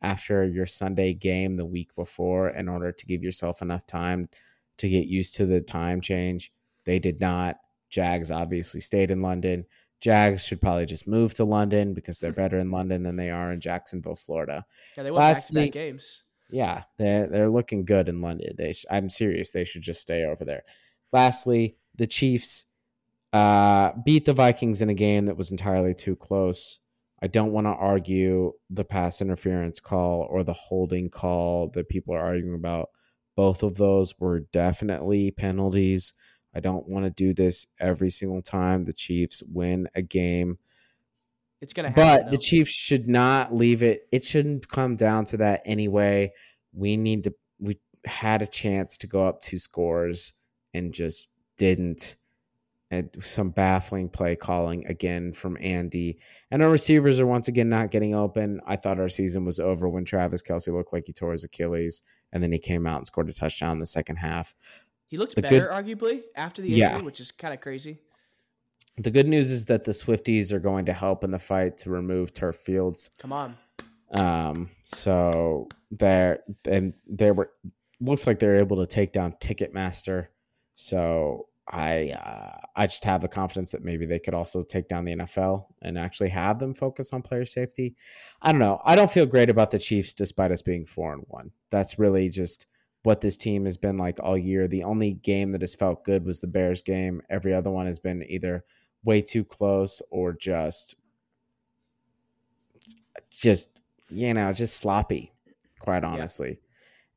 after your Sunday game the week before in order to give yourself enough time to get used to the time change. They did not. Jags obviously stayed in London. Jags should probably just move to London because they're better in London than they are in Jacksonville, Florida. Yeah, they to Lastly- back games. Yeah, they're they're looking good in London. They sh- I'm serious. They should just stay over there. Lastly, the Chiefs uh, beat the Vikings in a game that was entirely too close. I don't want to argue the pass interference call or the holding call that people are arguing about. Both of those were definitely penalties. I don't want to do this every single time the Chiefs win a game. It's gonna happen. But the. Chiefs should not leave it. It shouldn't come down to that anyway. We need to. We had a chance to go up two scores and just didn't. And some baffling play calling again from Andy. And our receivers are once again not getting open. I thought our season was over when Travis Kelce looked like he tore his Achilles. And then he came out and scored a touchdown in the second half. he looked the better, good- arguably, after the Yeah. injury, which is kind of crazy. The good news is that the Swifties are going to help in the fight to remove turf fields. Come on. Um, so they're and they were looks like they're able to take down Ticketmaster. So I uh, I just have the confidence that maybe they could also take down the NFL and actually have them focus on player safety. I don't know. I don't feel great about the Chiefs despite us being four and one. That's really just what this team has been like all year. The only game that has felt good was the Bears game. Every other one has been either way too close or just just you know just sloppy quite honestly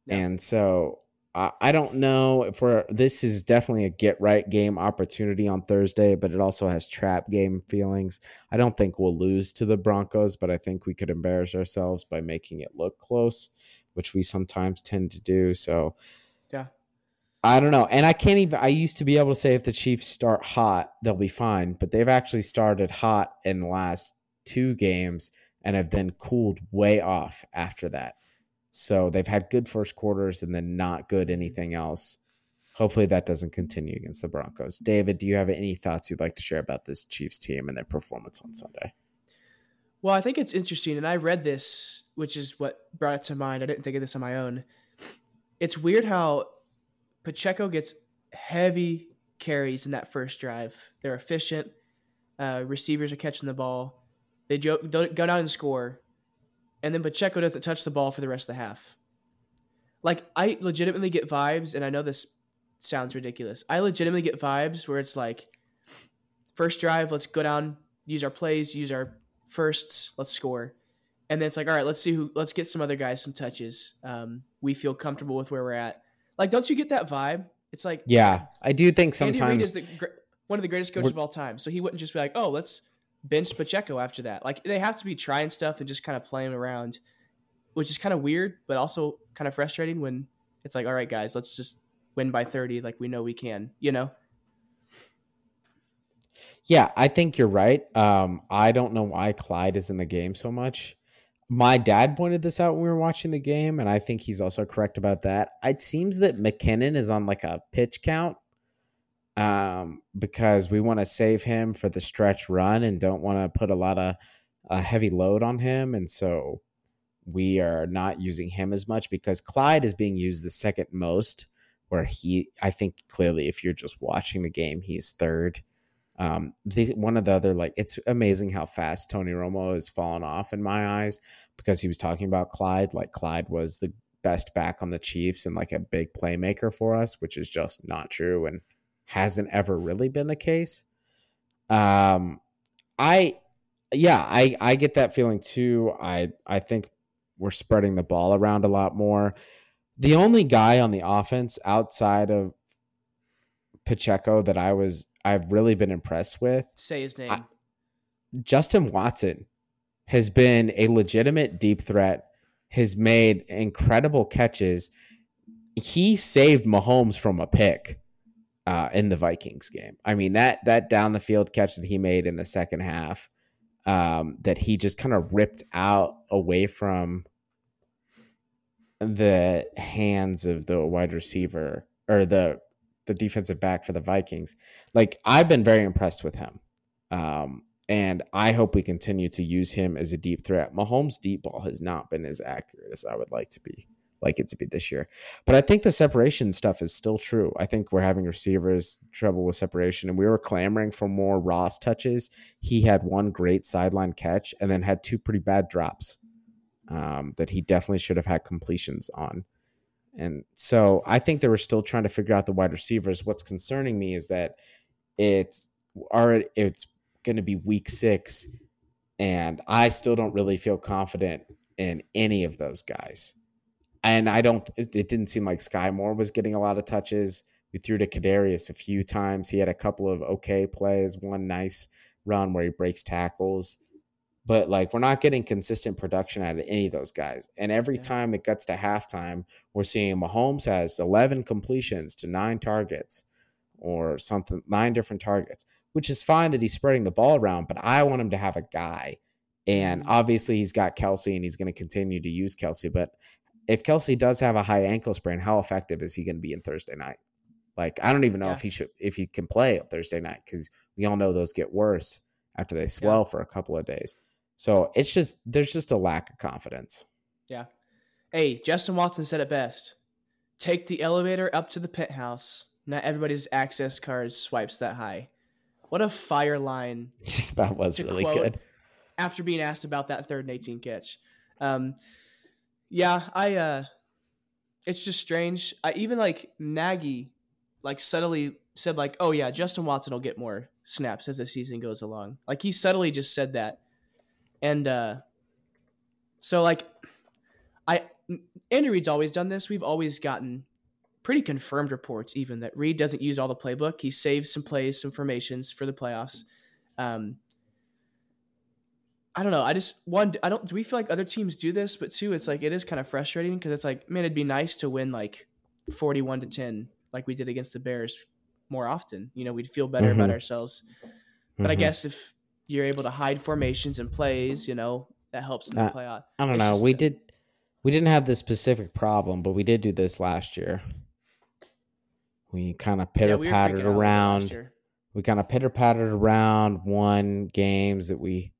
Yeah. and so I I don't know if we're this is definitely a get right game opportunity on Thursday, but it also has trap game feelings. I don't think we'll lose to the Broncos, but I think we could embarrass ourselves by making it look close, which we sometimes tend to do. So Yeah. I don't know. And I can't even I used to be able to say if the Chiefs start hot, they'll be fine, but they've actually started hot in the last two games and have then cooled way off after that. So they've had good first quarters and then not good anything else. Hopefully that doesn't continue against the Broncos. David, do you have any thoughts you'd like to share about this Chiefs team and their performance on Sunday? Well, I think it's interesting, and I read this, which is what brought it to mind. I didn't think of this on my own. It's weird how Pacheco gets heavy carries in that first drive. They're efficient. Uh, receivers are catching the ball. They go go down and score, and then Pacheco doesn't touch the ball for the rest of the half. Like I legitimately get vibes, and I know this sounds ridiculous. I legitimately get vibes where it's like, first drive, let's go down, use our plays, use our firsts, let's score. And then it's like, all right, let's see who, let's get some other guys some touches. Um, we feel comfortable with where we're at. Like, don't you get that vibe? It's like, Yeah, I do think Andy Reid sometimes is the, gr- one of the greatest coaches of all time. So he wouldn't just be like, oh, let's bench Pacheco after that. Like, they have to be trying stuff and just kind of playing around, which is kind of weird, but also kind of frustrating when it's like, all right, guys, let's just win by 30 like we know we can, you know? Yeah, I think you're right. Um, I don't know why Clyde is in the game so much. My dad pointed this out when we were watching the game, and I think he's also correct about that. It seems that McKinnon is on like a pitch count, um, because we want to save him for the stretch run and don't want to put a lot of a heavy load on him, and so we are not using him as much because Clyde is being used the second most. Where he, I think clearly, if you're just watching the game, he's third. Um, the one of the other like it's amazing how fast Tony Romo has fallen off in my eyes because he was talking about Clyde. Like Clyde was the best back on the Chiefs and like a big playmaker for us, which is just not true and hasn't ever really been the case. Um, I, yeah, I I get that feeling too. I I think we're spreading the ball around a lot more. The only guy on the offense outside of Pacheco that I was I've really been impressed with. Say his name. I, Justin Watson has been a legitimate deep threat, has made incredible catches. He saved Mahomes from a pick uh, in the Vikings game. I mean that that down the field catch that he made in the second half, um, that he just kind of ripped out away from the hands of the wide receiver or the the defensive back for the Vikings. Like I've been very impressed with him. Um, and I hope we continue to use him as a deep threat. Mahomes' deep ball has not been as accurate as I would like to be, like it to be this year. But I think the separation stuff is still true. I think we're having receivers trouble with separation, and we were clamoring for more Ross touches. He had one great sideline catch, and then had two pretty bad drops um, that he definitely should have had completions on. And so I think they were still trying to figure out the wide receivers. What's concerning me is that it's already it's going to be week six, and I still don't really feel confident in any of those guys. And I don't. It didn't seem like Skyy Moore was getting a lot of touches. We threw to Kadarius a few times. He had a couple of okay plays. One nice run where he breaks tackles but like we're not getting consistent production out of any of those guys. And every time it gets to halftime, we're seeing Mahomes has 11 completions to nine targets or something, nine different targets, which is fine that he's spreading the ball around, but I want him to have a guy. And mm-hmm. obviously, he's got Kelce and he's going to continue to use Kelce, But if Kelce does have a high ankle sprain, how effective is he going to be in Thursday night? Like, I don't even know yeah. if he should, if he can play on Thursday night because we all know those get worse after they swell yeah. for a couple of days. So it's just there's just a lack of confidence. Yeah. Hey, Justin Watson said it best. Take the elevator up to the penthouse. Not everybody's access card swipes that high. What a fire line. that was really good. After being asked about that third and 18 catch. Um, yeah, I uh it's just strange. I even like Nagy like subtly said like, "Oh yeah, Justin Watson will get more snaps as the season goes along." Like he subtly just said that and uh, so like I Andy Reid's always done this. We've always gotten pretty confirmed reports even that Reid doesn't use all the playbook. He saves some plays, some formations for the playoffs. Um, I don't know. I just one. I don't. Do we feel like other teams do this? But two, it's like it is kind of frustrating because it's like, man, it'd be nice to win like forty-one to ten, like we did against the Bears more often. You know, we'd feel better mm-hmm. about ourselves. But mm-hmm. I guess if you're able to hide formations and plays. You know that helps in the uh, playoff. I don't it's know. We a, did. We didn't have this specific problem, but we did do this last year. We kind of pitter yeah, pattered we around. We kind of pitter pattered around, won games that we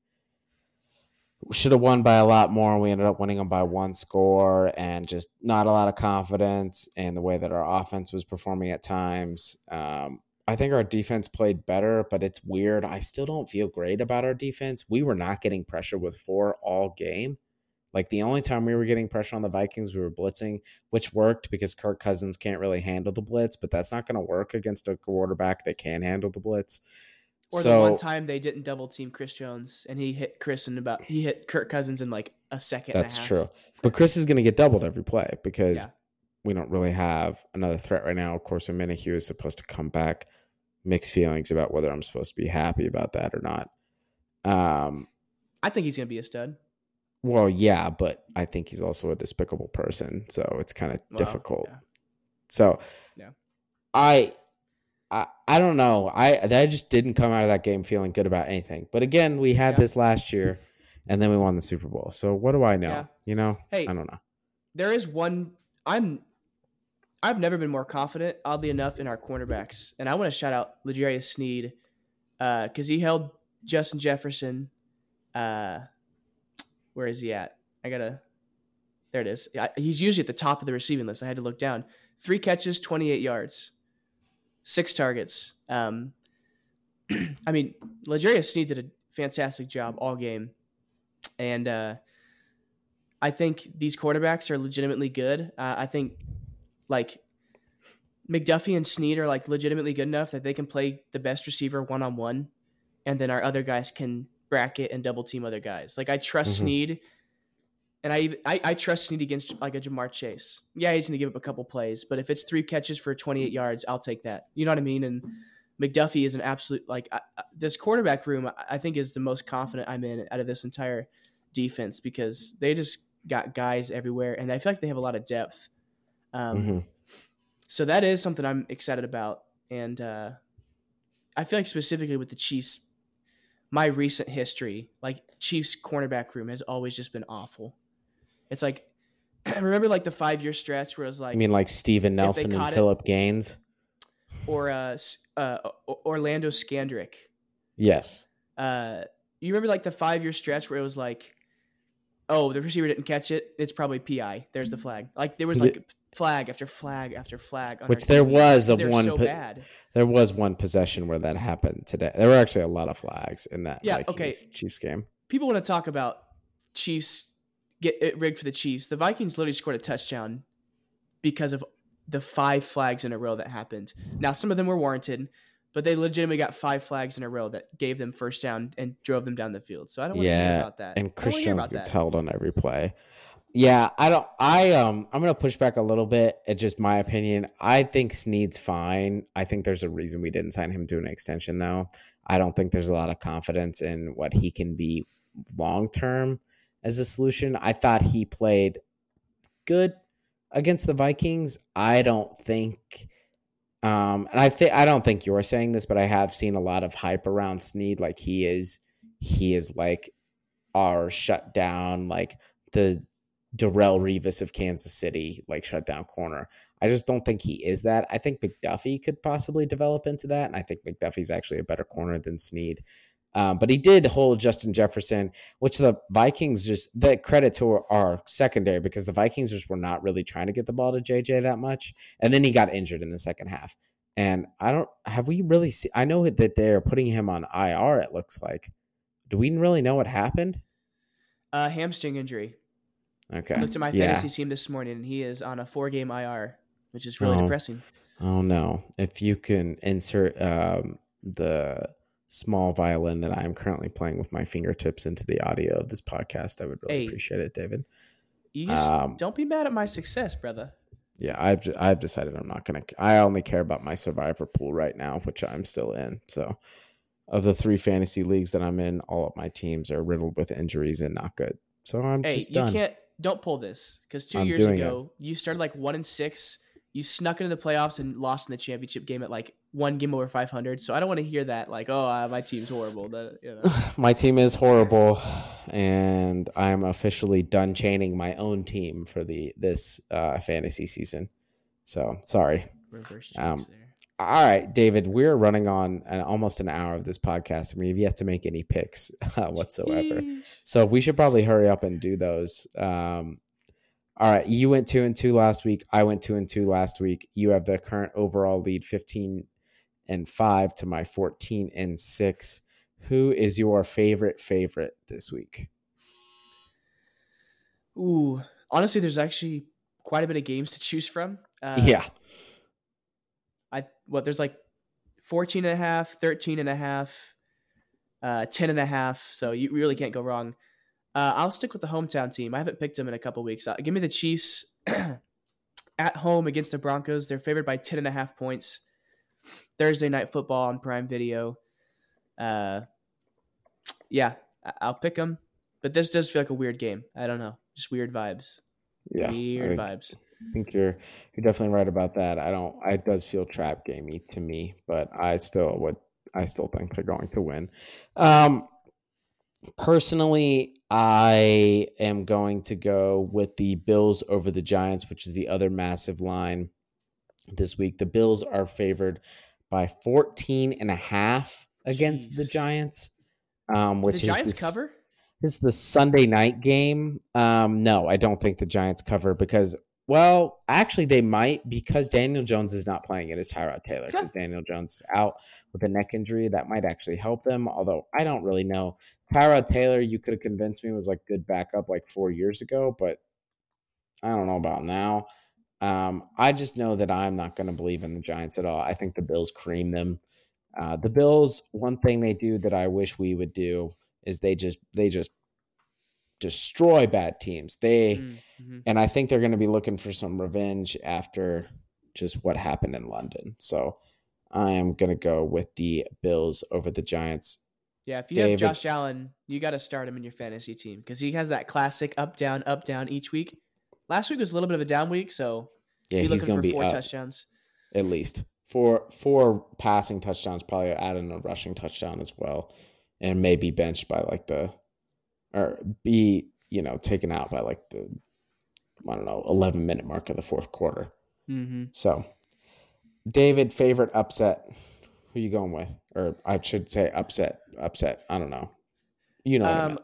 should have won by a lot more. We ended up winning them by one score and just not a lot of confidence in the way that our offense was performing at times. Um, I think our defense played better, but it's weird. I still don't feel great about our defense. We were not getting pressure with four all game. Like the only time we were getting pressure on the Vikings, we were blitzing, which worked because Kirk Cousins can't really handle the blitz, but that's not going to work against a quarterback that can handle the blitz. Or so, the one time they didn't double team Chris Jones and he hit Chris in about he hit Kirk Cousins in like a second. That's true. But Chris is going to get doubled every play because yeah. we don't really have another threat right now. Of course, Omenihu is supposed to come back mixed feelings about whether I'm supposed to be happy about that or not. Um, I think he's going to be a stud. Well, yeah, but I think he's also a despicable person, so it's kind of well, difficult. Yeah. So, yeah, I, I, I don't know. I I just didn't come out of that game feeling good about anything. But again, we had yeah. this last year, and then we won the Super Bowl. So what do I know? Yeah. You know, hey, I don't know. There is one. I'm I've never been more confident, oddly enough, in our cornerbacks. And I want to shout out L'Jarius Sneed because uh, he held Justin Jefferson. Uh, where is he at? I gotta. There it is. He's usually at the top of the receiving list. I had to look down. Three catches, 28 yards, six targets. Um, I mean, L'Jarius Sneed did a fantastic job all game. And uh, I think these quarterbacks are legitimately good. Uh, I think like McDuffie and Sneed are like legitimately good enough that they can play the best receiver one on one, and then our other guys can bracket and double team other guys. Like I trust mm-hmm. Sneed, and I, I I trust Sneed against like a Ja'Marr Chase. Yeah, he's gonna give up a couple plays, but if it's three catches for 28 yards, I'll take that. You know what I mean? And McDuffie is an absolute like I, this quarterback room. I think is the most confident I'm in out of this entire defense because they just got guys everywhere, and I feel like they have a lot of depth. Um, mm-hmm. So that is something I'm excited about, and uh, I feel like specifically with the Chiefs, my recent history, like Chiefs cornerback room has always just been awful. It's like I remember like the five year stretch where it was like I mean like Steven Nelson and Phillip Gaines, or uh, uh, Orlando Scandrick. Yes. Uh, you remember like the five year stretch where it was like, oh, the receiver didn't catch it. It's probably PI. There's the flag. Like there was like flag after flag after flag. Which there was of one. So po- bad. There was one possession where that happened today. There were actually a lot of flags in that. Yeah. Vikings okay. Chiefs game. People want to talk about Chiefs get it rigged for the Chiefs. The Vikings literally scored a touchdown because of the five flags in a row that happened. Now some of them were warranted, but they legitimately got five flags in a row that gave them first down and drove them down the field. So I don't want yeah, to hear about that. And Christian gets that. held on every play. Yeah, I don't. I um, I'm gonna push back a little bit. It's just my opinion. I think Sneed's fine. I think there's a reason we didn't sign him to an extension, though. I don't think there's a lot of confidence in what he can be long term as a solution. I thought he played good against the Vikings. I don't think. Um, and I think I don't think you're saying this, but I have seen a lot of hype around Sneed. Like he is, he is like our shut down, like the Darrelle Revis of Kansas City, like shutdown corner. I just don't think he is that. I think McDuffie could possibly develop into that. And I think McDuffie's actually a better corner than Sneed. Um, but he did hold Justin Jefferson, which the Vikings just the credit to our secondary because the Vikings just were not really trying to get the ball to JJ that much. And then he got injured in the second half. And I don't have we really see I know that they're putting him on IR, it looks like. Do we really know what happened? Uh hamstring injury. Okay. I looked at my yeah. fantasy team this morning, and he is on a four-game IR, which is really oh, depressing. Oh no! If you can insert um, the small violin that I am currently playing with my fingertips into the audio of this podcast, I would really hey, appreciate it, David. You just um, don't be mad at my success, brother. Yeah, I've I've decided I'm not gonna. I only care about my survivor pool right now, which I'm still in. So, of the three fantasy leagues that I'm in, all of my teams are riddled with injuries and not good. So I'm hey, just done. you can't don't pull this because 2 I'm years ago it. you started like one and six. You snuck into the playoffs and lost in the championship game at like one game over 500. So I don't want to hear that like, oh, uh, my team's horrible. That, you know. my team is horrible, and I'm officially done chaining my own team for the this uh, fantasy season. So sorry. Reverse um, there all right, David, we're running on an, almost an hour of this podcast, and we've yet to make any picks uh, whatsoever. So we should probably hurry up and do those. Um, all right, you went two and two last week. I went two and two last week. You have the current overall lead, fifteen and five to my fourteen and six. Who is your favorite favorite this week? Ooh, honestly, there's actually quite a bit of games to choose from. Uh, yeah I what there's like 14 and a half, 13 and a half, uh, 10 and a half. So you really can't go wrong. Uh, I'll stick with the hometown team. I haven't picked them in a couple weeks. Uh, give me the Chiefs at home against the Broncos. They're favored by 10 and a half points. Thursday night football on Prime Video. Uh, yeah, I'll pick them. But this does feel like a weird game. I don't know. Just weird vibes. Yeah. Weird vibes. I think you're you're definitely right about that. I don't. It does feel trap gamey to me, but I still would. I still think they're going to win. Um, personally, I am going to go with the Bills over the Giants, which is the other massive line. This week. The Bills are favored by 14 and a half against the Giants. Um, which the Giants is the, cover? This is the Sunday night game. Um, no, I don't think the Giants cover because, well, actually they might because Daniel Jones is not playing. It is Tyrod Taylor because Daniel Jones is out with a neck injury. That might actually help them, although I don't really know. Tyrod Taylor, you could have convinced me was like good backup like four years ago, but I don't know about now. Um, I just know that I'm not going to believe in the Giants at all. I think the Bills cream them. Uh, the Bills, one thing they do that I wish we would do is they just they just destroy bad teams. They Mm, mhm. and I think they're going to be looking for some revenge after just what happened in London. So I am going to go with the Bills over the Giants. Yeah, if you David- have Josh Allen, you got to start him in your fantasy team because he has that classic up down up down each week. Last week was a little bit of a down week, so Yeah, be he's looking going for to be four up touchdowns. at least four four passing touchdowns, probably adding a rushing touchdown as well, and maybe benched by like the or be you know taken out by like the I don't know eleven minute mark of the fourth quarter. Mm-hmm. So, David, favorite upset? Who you going with? Or I should say upset. Upset. I don't know. You know. Um.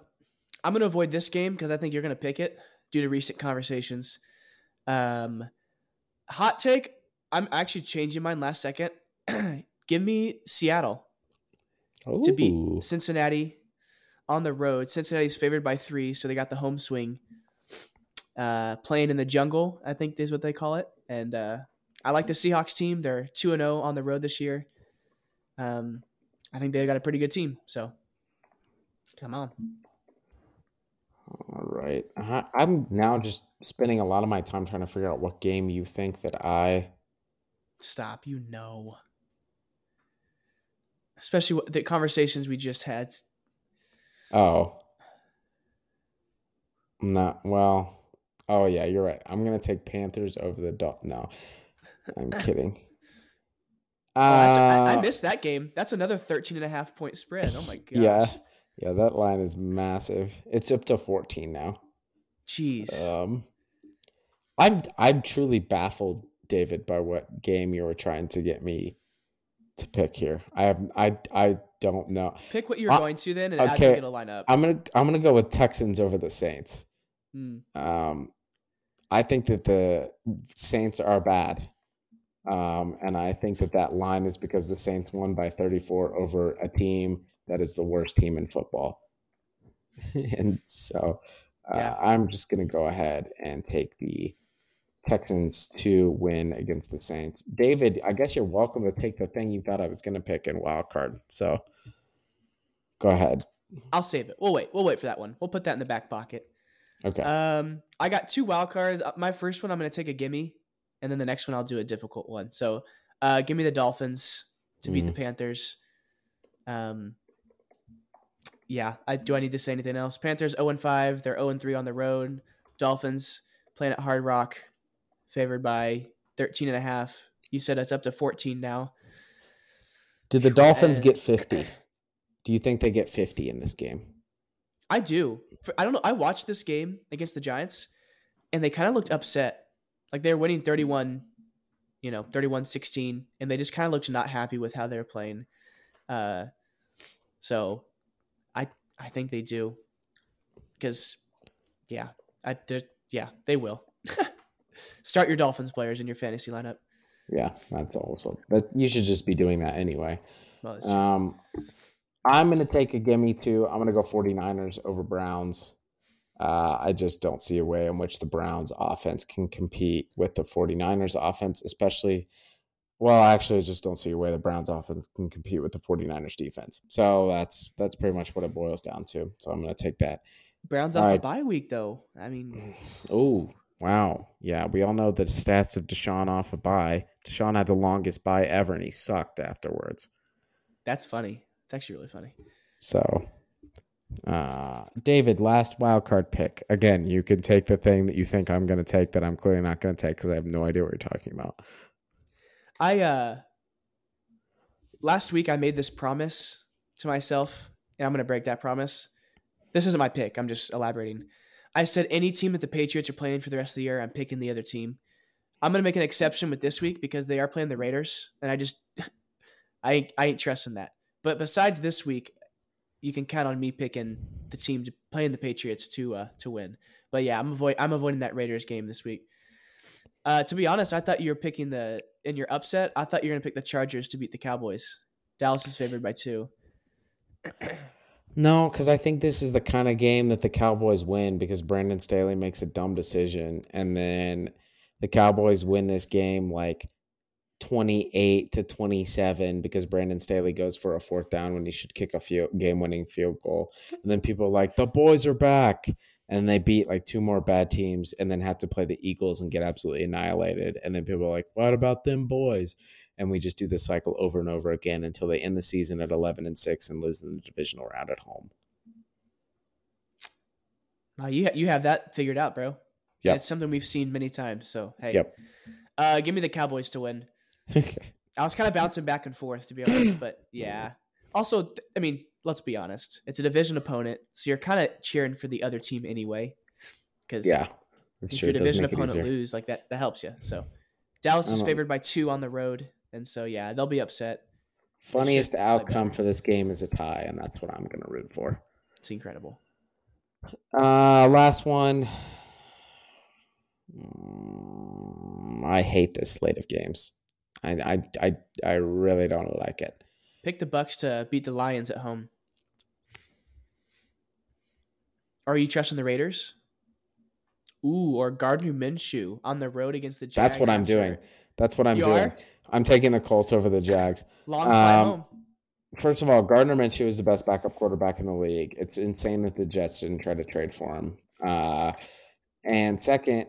I'm going to avoid this game because I think you're going to pick it due to recent conversations. Um, hot take. I'm actually changing mine last second. Give me Seattle to Ooh. beat Cincinnati on the road. Cincinnati's favored by three, so they got the home swing. Uh, playing in the jungle, I think is what they call it. And uh, I like the Seahawks team. They're two and zero on the road this year. Um, I think they got a pretty good team. So, come on. All right. I- I'm now just spending a lot of my time trying to figure out what game you think that I. Stop. You know. Especially what, the conversations we just had. Oh. Not well. Oh yeah, you're right. I'm gonna take Panthers over the Dol No, I'm kidding. Oh, I, I Uh, missed that game. That's another 13 and a half point spread. Oh my gosh. Yeah. Yeah, that line is massive. It's up to 14 now. Jeez. Um, I'm I'm truly baffled, David, by what game you were trying to get me to pick here. I have I I don't know. Pick what you're uh, going to then, and I okay. think it'll line up. I'm gonna I'm gonna go with Texans over the Saints. Hmm. Um, I think that the Saints are bad. Um, and I think that that line is because the Saints won by 34 over a team that is the worst team in football. and so uh, Yeah. I'm just going to go ahead and take the Texans to win against the Saints. David, I guess you're welcome to take the thing you thought I was going to pick in wild card. So go ahead. I'll save it. We'll wait. We'll wait for that one. We'll put that in the back pocket. Okay. Um, I got two wild cards. Uh, My first one, I'm going to take a gimme, and then the next one, I'll do a difficult one. So, uh, give me the Dolphins to beat the Panthers. Um, yeah. I do. I need to say anything else? Panthers 0 and 5. They're 0 and 3 on the road. Dolphins playing at Hard Rock, favored by 13 and a half. You said it's up to 14 now. Did the Dolphins get 50? Do you think they get 50 in this game? I do. I don't know. I watched this game against the Giants, and they kind of looked upset. Like they were winning 31, you know, 31 16, and they just kind of looked not happy with how they were playing. Uh, so I think they do. Because, yeah, I, they're- yeah, they will. Start your Dolphins players in your fantasy lineup. Yeah, that's also. But you should just be doing that anyway. Well. Um, I'm going to take a gimme too. I'm going to go 49ers over Browns. Uh, I just don't see a way in which the Browns offense can compete with the 49ers offense, especially. Well, actually, I just don't see a way the Browns offense can compete with the 49ers defense. So that's that's pretty much what it boils down to. So I'm going to take that. Browns all off a bye week though. I mean, Oh, wow. Yeah, we all know the stats of Deshaun off a bye. Deshaun had the longest bye ever, and he sucked afterwards. that's funny. It's actually really funny. So, uh, David, last wild card pick. Again, you can take the thing that you think I'm going to take that I'm clearly not going to take because I have no idea what you're talking about. I uh last week I made this promise to myself, and I'm gonna break that promise. This isn't my pick. I'm just elaborating. I said any team that the Patriots are playing for the rest of the year, I'm picking the other team. I'm gonna make an exception with this week because they are playing the Raiders, and I just I ain't, I ain't trusting that. But besides this week, you can count on me picking the team to playing the Patriots to uh to win. But yeah, I'm avoid I'm avoiding that Raiders game this week. Uh, to be honest, I thought you were picking the in your upset. I thought you were gonna pick the Chargers to beat the Cowboys. Dallas is favored by two. No, because I think this is the kind of game that the Cowboys win because Brandon Staley makes a dumb decision, and then the Cowboys win this game like twenty eight to twenty seven because Brandon Staley goes for a fourth down when he should kick a game winning field goal, and then people are like the boys are back, and they beat like two more bad teams, and then have to play the Eagles and get absolutely annihilated, and then people are like, what about them boys? and we just do this cycle over and over again until they end the season at 11 and 6 and lose in the divisional round at home. Uh, you you have that figured out, bro. Yeah, it's something we've seen many times. So hey, Yep. uh, give me the Cowboys to win. I was kind of bouncing back and forth to be honest, but yeah. Also, I mean, let's be honest. It's a division opponent, so you're kind of cheering for the other team anyway. Because yeah, if true. your division opponent lose, like that, that helps you. So Dallas is favored by two on the road, and so yeah, they'll be upset. Funniest outcome for this game is a tie, and that's what I'm going to root for. It's incredible. Uh, last one. Mm, I hate this slate of games. I, I, I, I really don't like it. Pick the Bucks to beat the Lions at home. Are you trusting the Raiders? Ooh, or Gardner Minshew on the road against the Jags. That's what I'm doing. That's what I'm You doing. are? I'm taking the Colts over the Jags. Long flight Um, home. First of all, Gardner Minshew is the best backup quarterback in the league. It's insane that the Jets didn't try to trade for him. Uh, and second,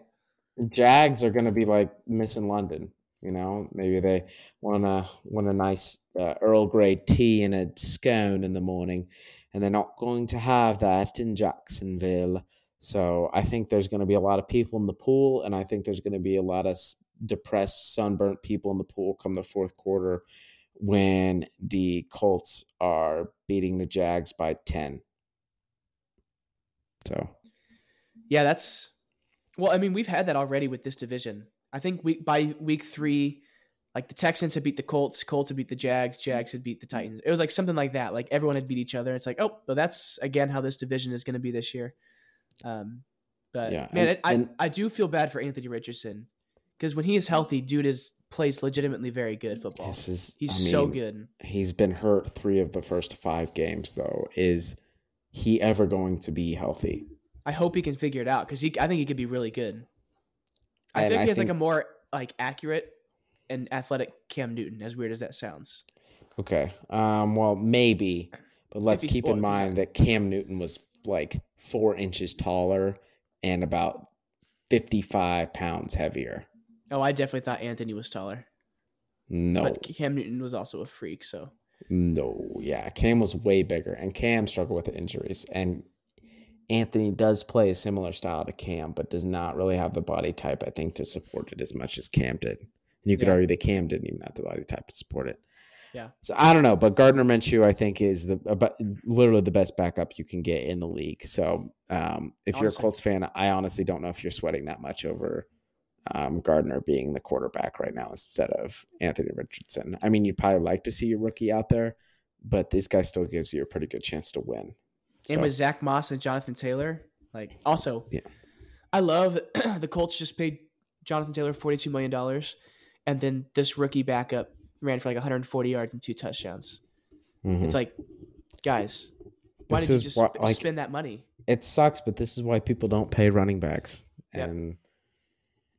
Jags are going to be like missing London. You know, maybe they want to want a nice uh, Earl Grey tea and a scone in the morning, and they're not going to have that in Jacksonville. So I think there's going to be a lot of people in the pool, and I think there's going to be a lot of depressed, sunburnt people in the pool come the fourth quarter when the Colts are beating the Jags by 10. So, Yeah, that's well. I mean, we've had that already with this division. I think week by week three, like the Texans had beat the Colts, Colts had beat the Jags, Jags had beat the Titans. It was like something like that. Like everyone had beat each other. It's like, oh, but that's again how this division is going to be this year. Um, but Yeah, man, and- I and- I do feel bad for Anthony Richardson because when he is healthy, dude is plays legitimately very good football. is He's I so mean, good. He's been hurt 3 of the first 5 games though. Is he ever going to be healthy? I hope he can figure it out because he. I think he could be really good. I And think I he has like a more like accurate and athletic Cam Newton. As weird as that sounds. Okay. Um well, maybe, but let's keep in mind that Cam Newton was like 4 inches taller and about 55 pounds heavier. Oh, I definitely thought Anthony was taller, No. but Cam Newton was also a freak. So No, yeah, Cam was way bigger, and Cam struggled with the injuries. And Anthony does play a similar style to Cam, but does not really have the body type, I think, to support it as much as Cam did. And you could Yeah. argue that Cam didn't even have the body type to support it. Yeah. So I don't know, but Gardner Minshew, I think, is the about, literally the best backup you can get in the league. So um, if you're a Colts fan, I honestly don't know if you're sweating that much over um, Gardner being the quarterback right now instead of Anthony Richardson. I mean, you'd probably like to see your rookie out there, but this guy still gives you a pretty good chance to win. and So, with Zack Moss and Jonathan Taylor, like also, Yeah. I love the Colts just paid Jonathan Taylor forty two million dollars, and then this rookie backup ran for like 140 yards and two touchdowns. mhm. It's like, guys, why This did you just why- like- spend that money? it sucks, but this is why people don't pay running backs, Yep. and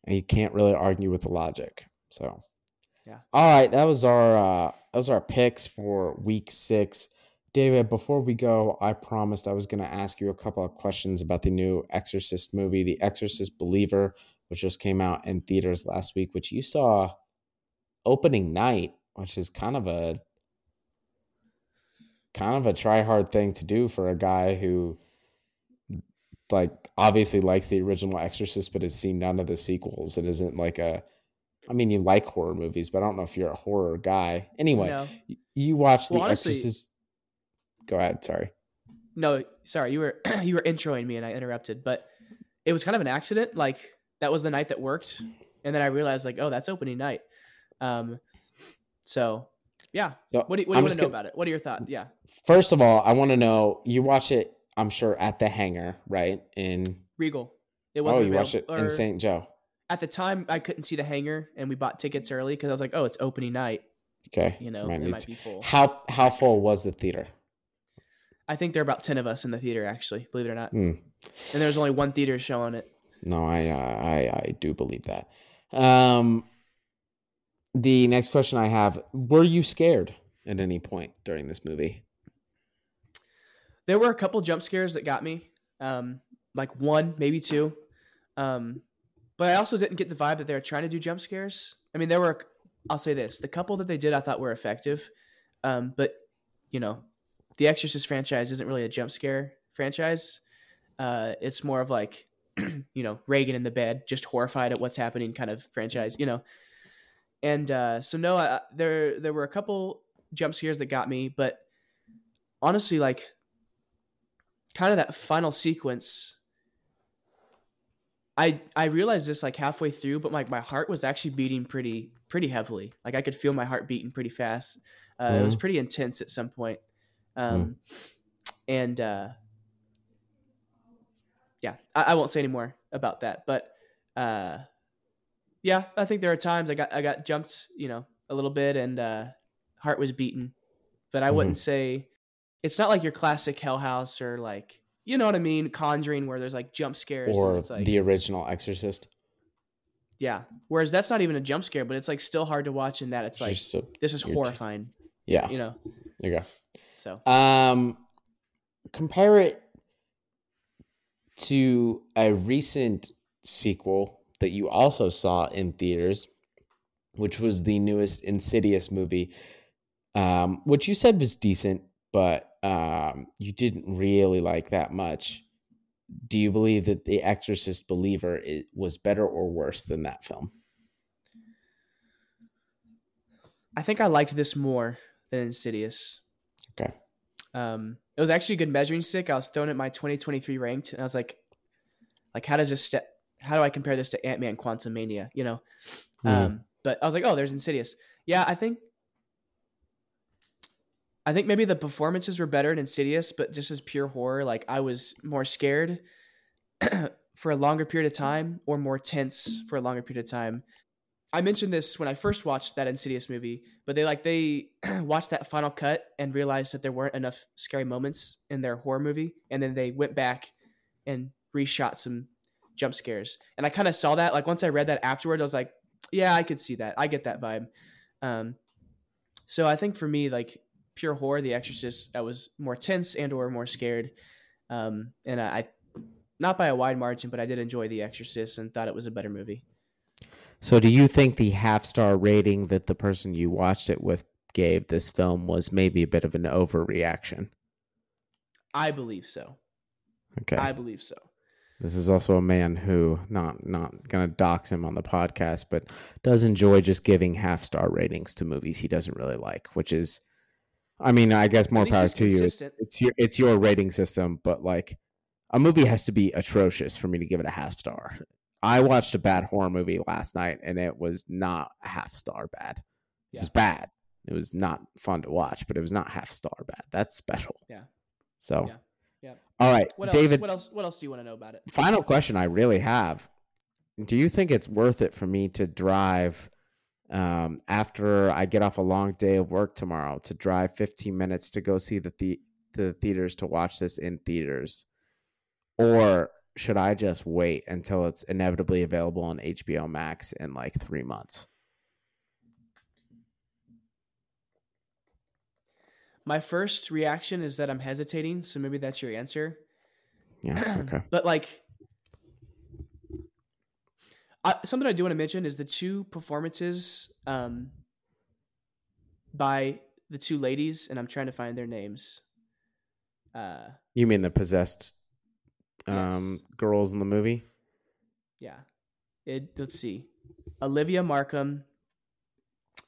and you can't really argue with the logic. So, Yeah. All right, that was our uh, that was our picks for week six. David, before we go, I promised I was going to ask you a couple of questions about the new Exorcist movie, The Exorcist Believer, which just came out in theaters last week, which you saw opening night, which is kind of a kind of a try hard thing to do for a guy who like obviously likes the original Exorcist but has seen none of the sequels and isn't like a I mean you like horror movies but I don't know if you're a horror guy. Anyway, No, y- you watched Well, The honestly- Exorcist Go ahead, sorry. no, sorry, you were you were introing me and I interrupted, but it was kind of an accident. Like that was the night that worked, and then I realized like, oh, that's opening night. Um, so yeah. So What do you, what do you want to know gonna- about it? What are your thoughts? Yeah. First of all, I want to know you watch it. I'm sure at the hangar, right? In Regal. It oh, wasn't you watched it in St. Joe. At the time, I couldn't see the hangar, and we bought tickets early because I was like, oh, it's opening night. Okay, You know, Might it might to- be full. How how full was the theater? I think there are about ten of us in the theater, actually. Believe it or not, Hmm. and there was only one theater showing it. No, I, uh, I I do believe that. Um, the next question I have: Were you scared at any point during this movie? There were a couple jump scares that got me, um, like one, maybe two. Um, but I also didn't get the vibe that they were trying to do jump scares. I mean, there were. I'll say this: the couple that they did, I thought were effective. Um, but you know, the Exorcist franchise isn't really a jump scare franchise. Uh, it's more of like, you know, Regan in the bed, just horrified at what's happening, kind of franchise. You know, and uh, so no, I, there there were a couple jump scares that got me, but honestly, like kind of that final sequence i i realized this like halfway through but like my heart was actually beating pretty pretty heavily like i could feel my heart beating pretty fast uh, it was Mhm. pretty intense at some point um and uh yeah I, I won't say any more about that but uh yeah i think there are times i got i got jumped you know a little bit and uh heart was beaten. but i wouldn't say it's not like your classic Hell House or like you know what I mean, Conjuring, where there's like jump scares. and Or it's like the original Exorcist? yeah. Whereas that's not even a jump scare, but it's like still hard to watch in that it's like so- this is just- horrifying. yeah, You know, there you go. so Um, compare it to a recent sequel that you also saw in theaters, which was the newest Insidious movie, um, which you said was decent, but um, you didn't really like that much. Do you believe that The Exorcist Believer was better or worse than that film? I think I liked this more than Insidious. Okay. Um, it was actually a good measuring stick. I was throwing at my 2023 ranked, and I was like, like how does this step? How do I compare this to Ant Man Quantumania? You know, Mhm. Um, but I was like, oh, there's Insidious. Yeah, I think I think maybe the performances were better in Insidious, but just as pure horror, like I was more scared for a longer period of time or more tense for a longer period of time. I mentioned this when I first watched that Insidious movie, but they like they watched that final cut and realized that there weren't enough scary moments in their horror movie, and then they went back and reshot some jump scares. And I kind of saw that like once I read that afterward, I was like, yeah, I could see that. I get that vibe. Um, so I think for me, like pure horror, The Exorcist, I was more tense and or more scared. Um, and I, I, not by a wide margin, but I did enjoy The Exorcist and thought it was a better movie. So, do you think the half star rating that the person you watched it with gave this film was maybe a bit of an overreaction? I believe so. Okay. I believe so. This is also a man who not not gonna dox him on the podcast, but does enjoy just giving half star ratings to movies he doesn't really like, which is, I mean, I guess more power to you. It's your it's your rating system, but like a movie has to be atrocious for me to give it a half star. I watched a bad horror movie last night, and it was not half star bad. It was bad. It was not fun to watch, but it was not half star bad. That's special. Yeah. So, Yeah. Yeah. all right, What else? David What else? What else do you want to know about it? final question I really have. Do you think it's worth it for me to drive um, after I get off a long day of work tomorrow to drive 15 minutes to go see the, the the theaters to watch this in theaters? Or should I just wait until it's inevitably available on HBO Max in like 3 months? My first reaction is that I'm hesitating, so maybe that's your answer. Yeah, okay. But like, I, something I do want to mention is the two performances um, by the two ladies, and I'm trying to find their names. Uh, You mean the possessed um, Yes. girls in the movie? yeah, it. Let's see, Olivia Marcum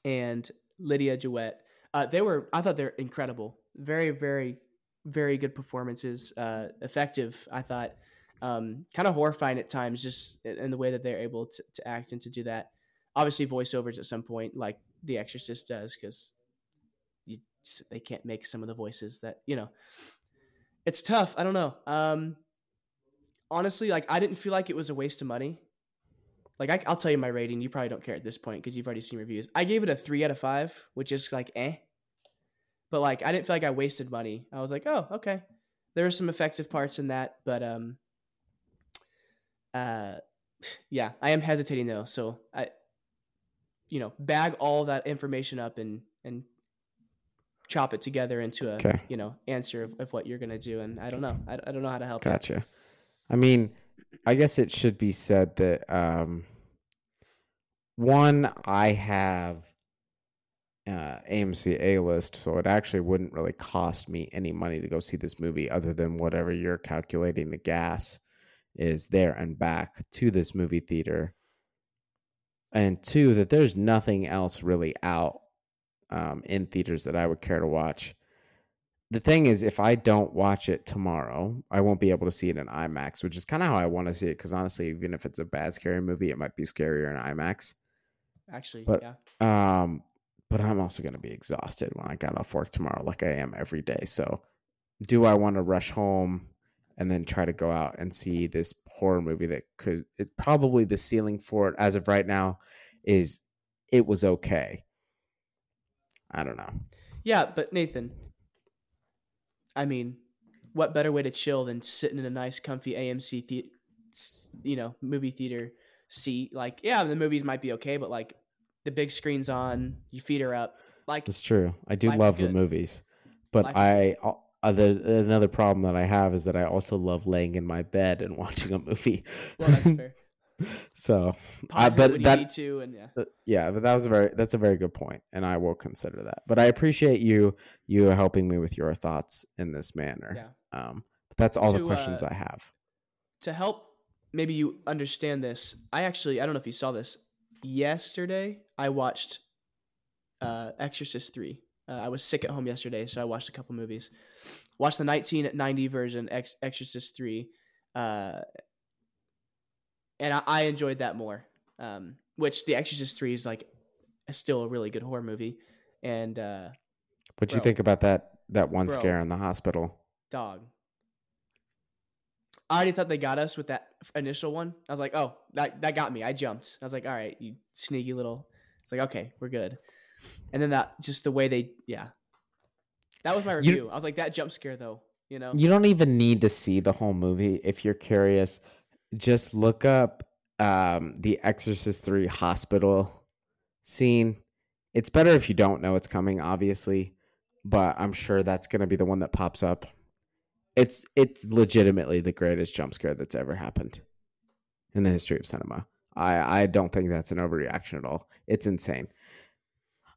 and Lidya Jewett. Uh, they were. I thought they're incredible. Very, very, very good performances. Uh, effective. I thought. Um, kind of horrifying at times, just in the way that they're able to, to act and to do that. Obviously, voiceovers at some point, like The Exorcist does, because you they can't make some of the voices that you know. It's tough. I don't know. Um, honestly, like I didn't feel like it was a waste of money. Like I, I'll tell you my rating. You probably don't care at this point because you've already seen reviews. I gave it a three out of five, which is like eh. But like I didn't feel like I wasted money. I was like, oh okay, there are some effective parts in that, but um, uh, yeah, I am hesitating though. So I, you know, bag all that information up and and chop it together into a Okay. you know answer of, of what you're gonna do. And I don't know. I, I don't know how to help. you. I mean, I guess it should be said that um, one, I have uh, AMC A list, so it actually wouldn't really cost me any money to go see this movie other than whatever you're calculating the gas is there and back to this movie theater. And two, that there's nothing else really out um, in theaters that I would care to watch the thing is, if I don't watch it tomorrow, I won't be able to see it in IMAX, which is kind of how I want to see it. Because honestly, even if it's a bad scary movie, it might be scarier in IMAX. Actually, But- yeah. Um, but I'm also going to be exhausted when I got off work tomorrow, like I am every day. So, do I want to rush home and then try to go out and see this horror movie that could? It's probably the ceiling for it as of right now is it was okay. I don't know. Yeah, but Nathan, I mean, what better way to chill than sitting in a nice, comfy AMC, the- you know, movie theater seat? Like, yeah, the movies might be okay, but like the big screen's on, your feet are up. Like, It's true. I do love the movies, but Life I uh, the, another problem that I have is that I also love laying in my bed and watching a movie. well, that's fair. so, it but that- to, and yeah, uh, yeah, but that was a very that's a very good point, and I will consider that. But I appreciate you you helping me with your thoughts in this manner. yeah. Um, but that's all the questions uh, I have. To help maybe you understand this, I actually I don't know if you saw this yesterday. I watched uh, Exorcist three. Uh, I was sick at home yesterday, so I watched a couple movies. Watched the 1990 version, Ex- Exorcist three, uh, and I, I enjoyed that more. Um, which the Exorcist three is like still a really good horror movie, and uh, What do you think about that that one Bro. scare in the hospital? dog. I already thought they got us with that initial one. I was like, oh, that that got me. I jumped. I was like, all right, you sneaky little. It's like, okay, we're good. And then that just the way they, yeah, that was my You- review. I was like, that jump scare though, you know. You don't even need to see the whole movie if you're curious. Just look up um, the Exorcist 3 hospital scene. It's better if you don't know it's coming, obviously, but I'm sure that's going to be the one that pops up. It's it's legitimately the greatest jump scare that's ever happened in the history of cinema. I I don't think that's an overreaction at all. It's insane.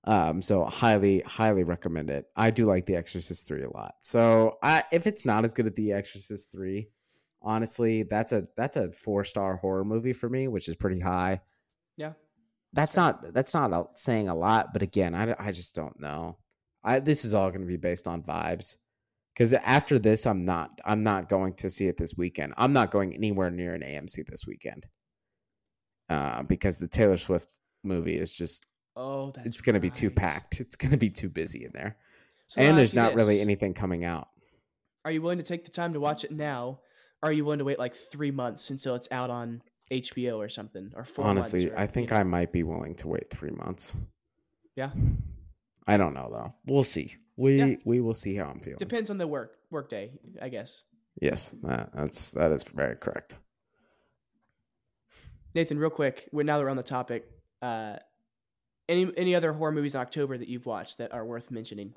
Um, so highly, highly recommend it. I do like The Exorcist three a lot. So I, if it's not as good as The Exorcist three, honestly, that's a that's a four star horror movie for me, which is pretty high. Yeah. that's not that's not a, saying a lot, but again, I, I just don't know. I this is all going to be based on vibes. Because after this, I'm not I'm not going to see it this weekend. I'm not going anywhere near an AMC this weekend. Uh, because the Taylor Swift movie is just Oh, that's it's going to be too packed. It's going to be too busy in there. So and there's not really anything coming out. Are you willing to take the time to watch it now? Are you willing to wait like three months until it's out on HBO or something, or four? Honestly, months or, I you think know? I might be willing to wait 3 months. Yeah. I don't know though. We'll see. We Yeah. we will see how I'm feeling. depends on the work work day, I guess. yes, that, that's that is very correct. Nathan, real quick, we're now that we're on the topic. Uh, any any other horror movies in October that you've watched that are worth mentioning?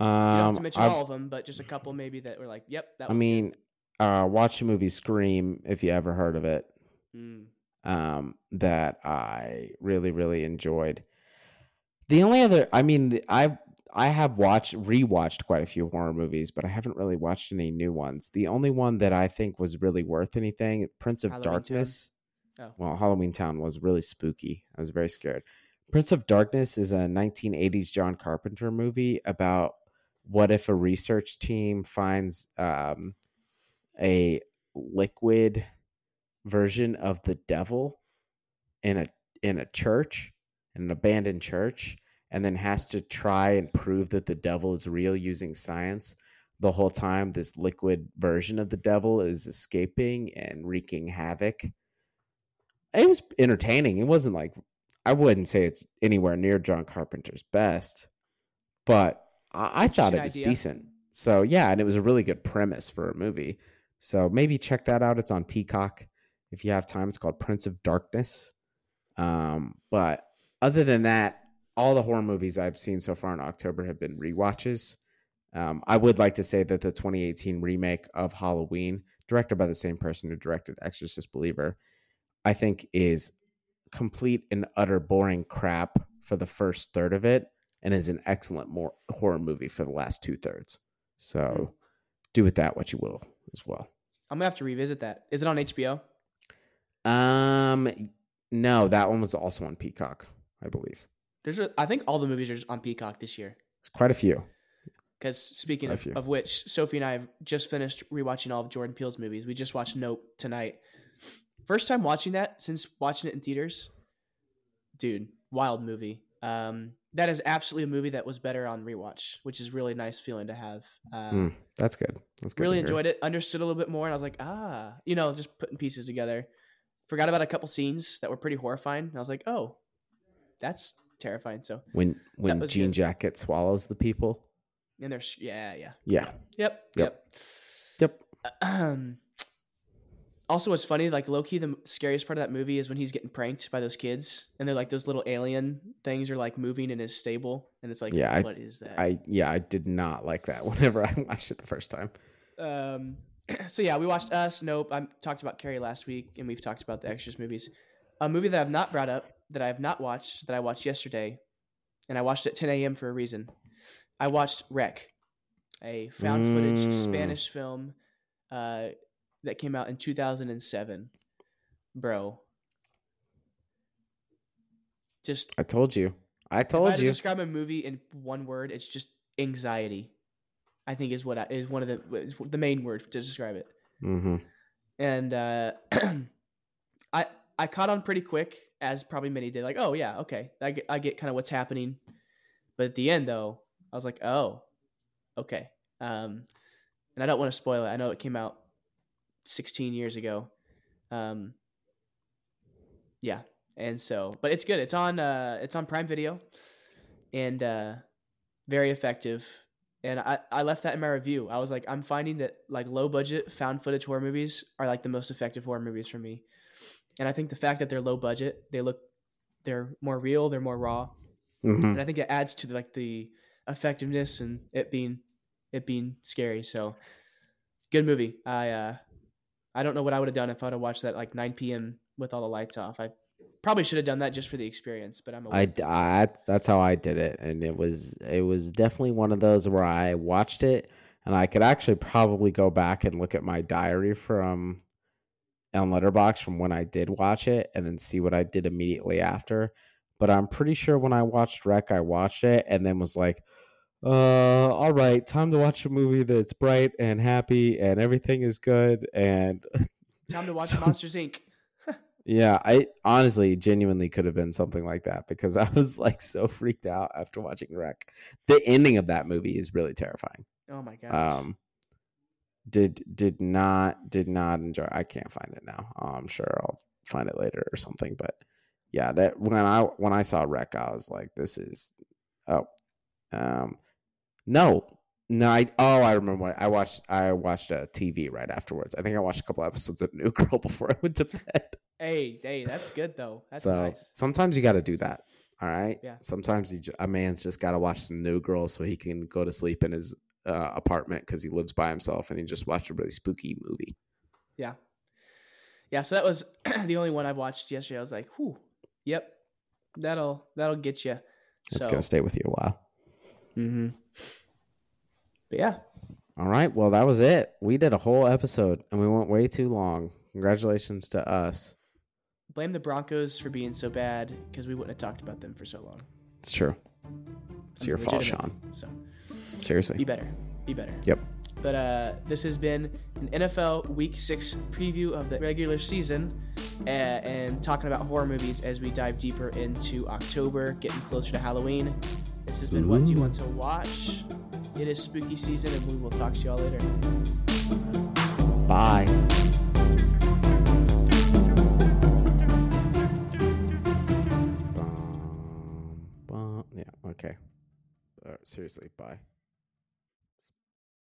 You don't have Um to mention I've- all of them, but just a couple maybe that were like, "Yep, that." I mean, uh watch the movie Scream if you ever heard of it. Mm. um, that I really really enjoyed. The only other, I mean, I I have watched rewatched quite a few horror movies, but I haven't really watched any new ones. The only one that I think was really worth anything, Prince of Halloween? Darkness. Oh. Well, Halloweentown was really spooky. I was very scared. Prince of Darkness is a 1980s John Carpenter movie about what if a research team finds um, a liquid version of the devil in a in a church, in an abandoned church, and then has to try and prove that the devil is real using science. The whole time, this liquid version of the devil is escaping and wreaking havoc. It was entertaining. It wasn't like I wouldn't say it's anywhere near John Carpenter's best, but I, I thought it was idea. decent. So yeah, and it was a really good premise for a movie. So maybe check that out. It's on Peacock if you have time. It's called Prince of Darkness. Um, but other than that, all the horror movies I've seen so far in October have been re-watches. Um, I would like to say that the 2018 remake of Halloween, directed by the same person who directed Exorcist Believer, I think is complete and utter boring crap for the first third of it and is an excellent more horror movie for the last two thirds. So mm. do with that what you will as well. I'm gonna have to revisit that. Is it on HBO? Um, no, that one was also on Peacock, I believe. There's, a, I think all the movies are just on Peacock this year. It's quite a few. Because speaking of, of, which, Sophie and I have just finished rewatching all of Jordan Peele's movies. We just watched Nope tonight. First time watching that since watching it in theaters. Dude, wild movie. Um, that is absolutely a movie that was better on rewatch, which is really nice feeling to have. mm, that's good. That's good. Really enjoyed it. Understood a little bit more, and I was like, ah, you know, just putting pieces together. Forgot about a couple scenes that were pretty horrifying. And I was like, oh, that's terrifying. So when when Jean good. Jacket swallows the people, and there's yeah, yeah, yeah, yep, yep, yep. Um, also, what's funny, like lowkey, the scariest part of that movie is when he's getting pranked by those kids, and they're like those little alien things are like moving in his stable, and it's like, yeah, what I, is that? I yeah, I did not like that whenever I watched it the first time. Um, so yeah, we watched Us. Nope, I talked about Carrie last week, and we've talked about the Exorcist movies. A movie that I've not brought up, that I have not watched, that I watched yesterday, and I watched at 10 a.m. for a reason. I watched Rec, a found mm. footage Spanish film. Uh, that came out in 2007. Bro. Just I told you. I told if I you. describe a movie in one word, it's just anxiety. I think is what I, is one of the the main word to describe it. Mm-hmm. And uh, I I caught on pretty quick, as probably many did. Like, oh yeah, okay, I get I get kind of what's happening. But at the end, though, I was like, oh, okay. Um, and I don't want to spoil it. I know it came out 16 years ago. Um, yeah, and so, but it's good. It's on uh, it's on Prime Video, and uh, very effective. And I, I left that in my review. I was like, I'm finding that like low budget found footage horror movies are like the most effective horror movies for me. And I think the fact that they're low budget, they look, they're more real, they're more raw, mm-hmm. and I think it adds to like the effectiveness and it being, it being scary. So, good movie. I uh, I don't know what I would have done if I'd have watched that like 9 p.m. with all the lights off. I probably should have done that just for the experience, but I'm. I, I that's how I did it, and it was it was definitely one of those where I watched it, and I could actually probably go back and look at my diary from on Letterboxd from when I did watch it, and then see what I did immediately after. But I'm pretty sure when I watched Rec, I watched it and then was like, uh all right time to watch a movie that's bright and happy and everything is good and time to watch so, monsters inc. Yeah i honestly genuinely could have been something like that because i was like so freaked out after watching Rec. the ending of that movie is really terrifying. Oh my god um did did not did not enjoy i can't find it now. I'm sure i'll find it later or something but yeah that when i when i saw Rec, i was like this is oh um no, no. I oh, I remember I watched. I watched a TV right afterwards. I think I watched a couple episodes of New Girl before I went to bed. Hey, hey, that's good though. That's so nice. Sometimes you got to do that. All right. Yeah. Sometimes you, a man's just got to watch some New Girl so he can go to sleep in his uh, apartment because he lives by himself and he just watched a really spooky movie. Yeah. Yeah. So that was the only one I watched yesterday. I was like, "Whew, yep, that'll that'll get you." It's so. gonna stay with you a while. Mm-hmm. But yeah. All right. Well, that was it. We did a whole episode and we went way too long. Congratulations to us. Blame the Broncos for being so bad because we wouldn't have talked about them for so long. It's true. It's your fault, Sean. So seriously, be better. Be better. Yep. But uh, this has been an NFL Week 6 preview of the regular season uh, and talking about horror movies as we dive deeper into October, getting closer to Halloween. This has been What Do You Want to Watch? It is spooky season, and we will talk to y'all later. Bye. Yeah, okay. Seriously, bye.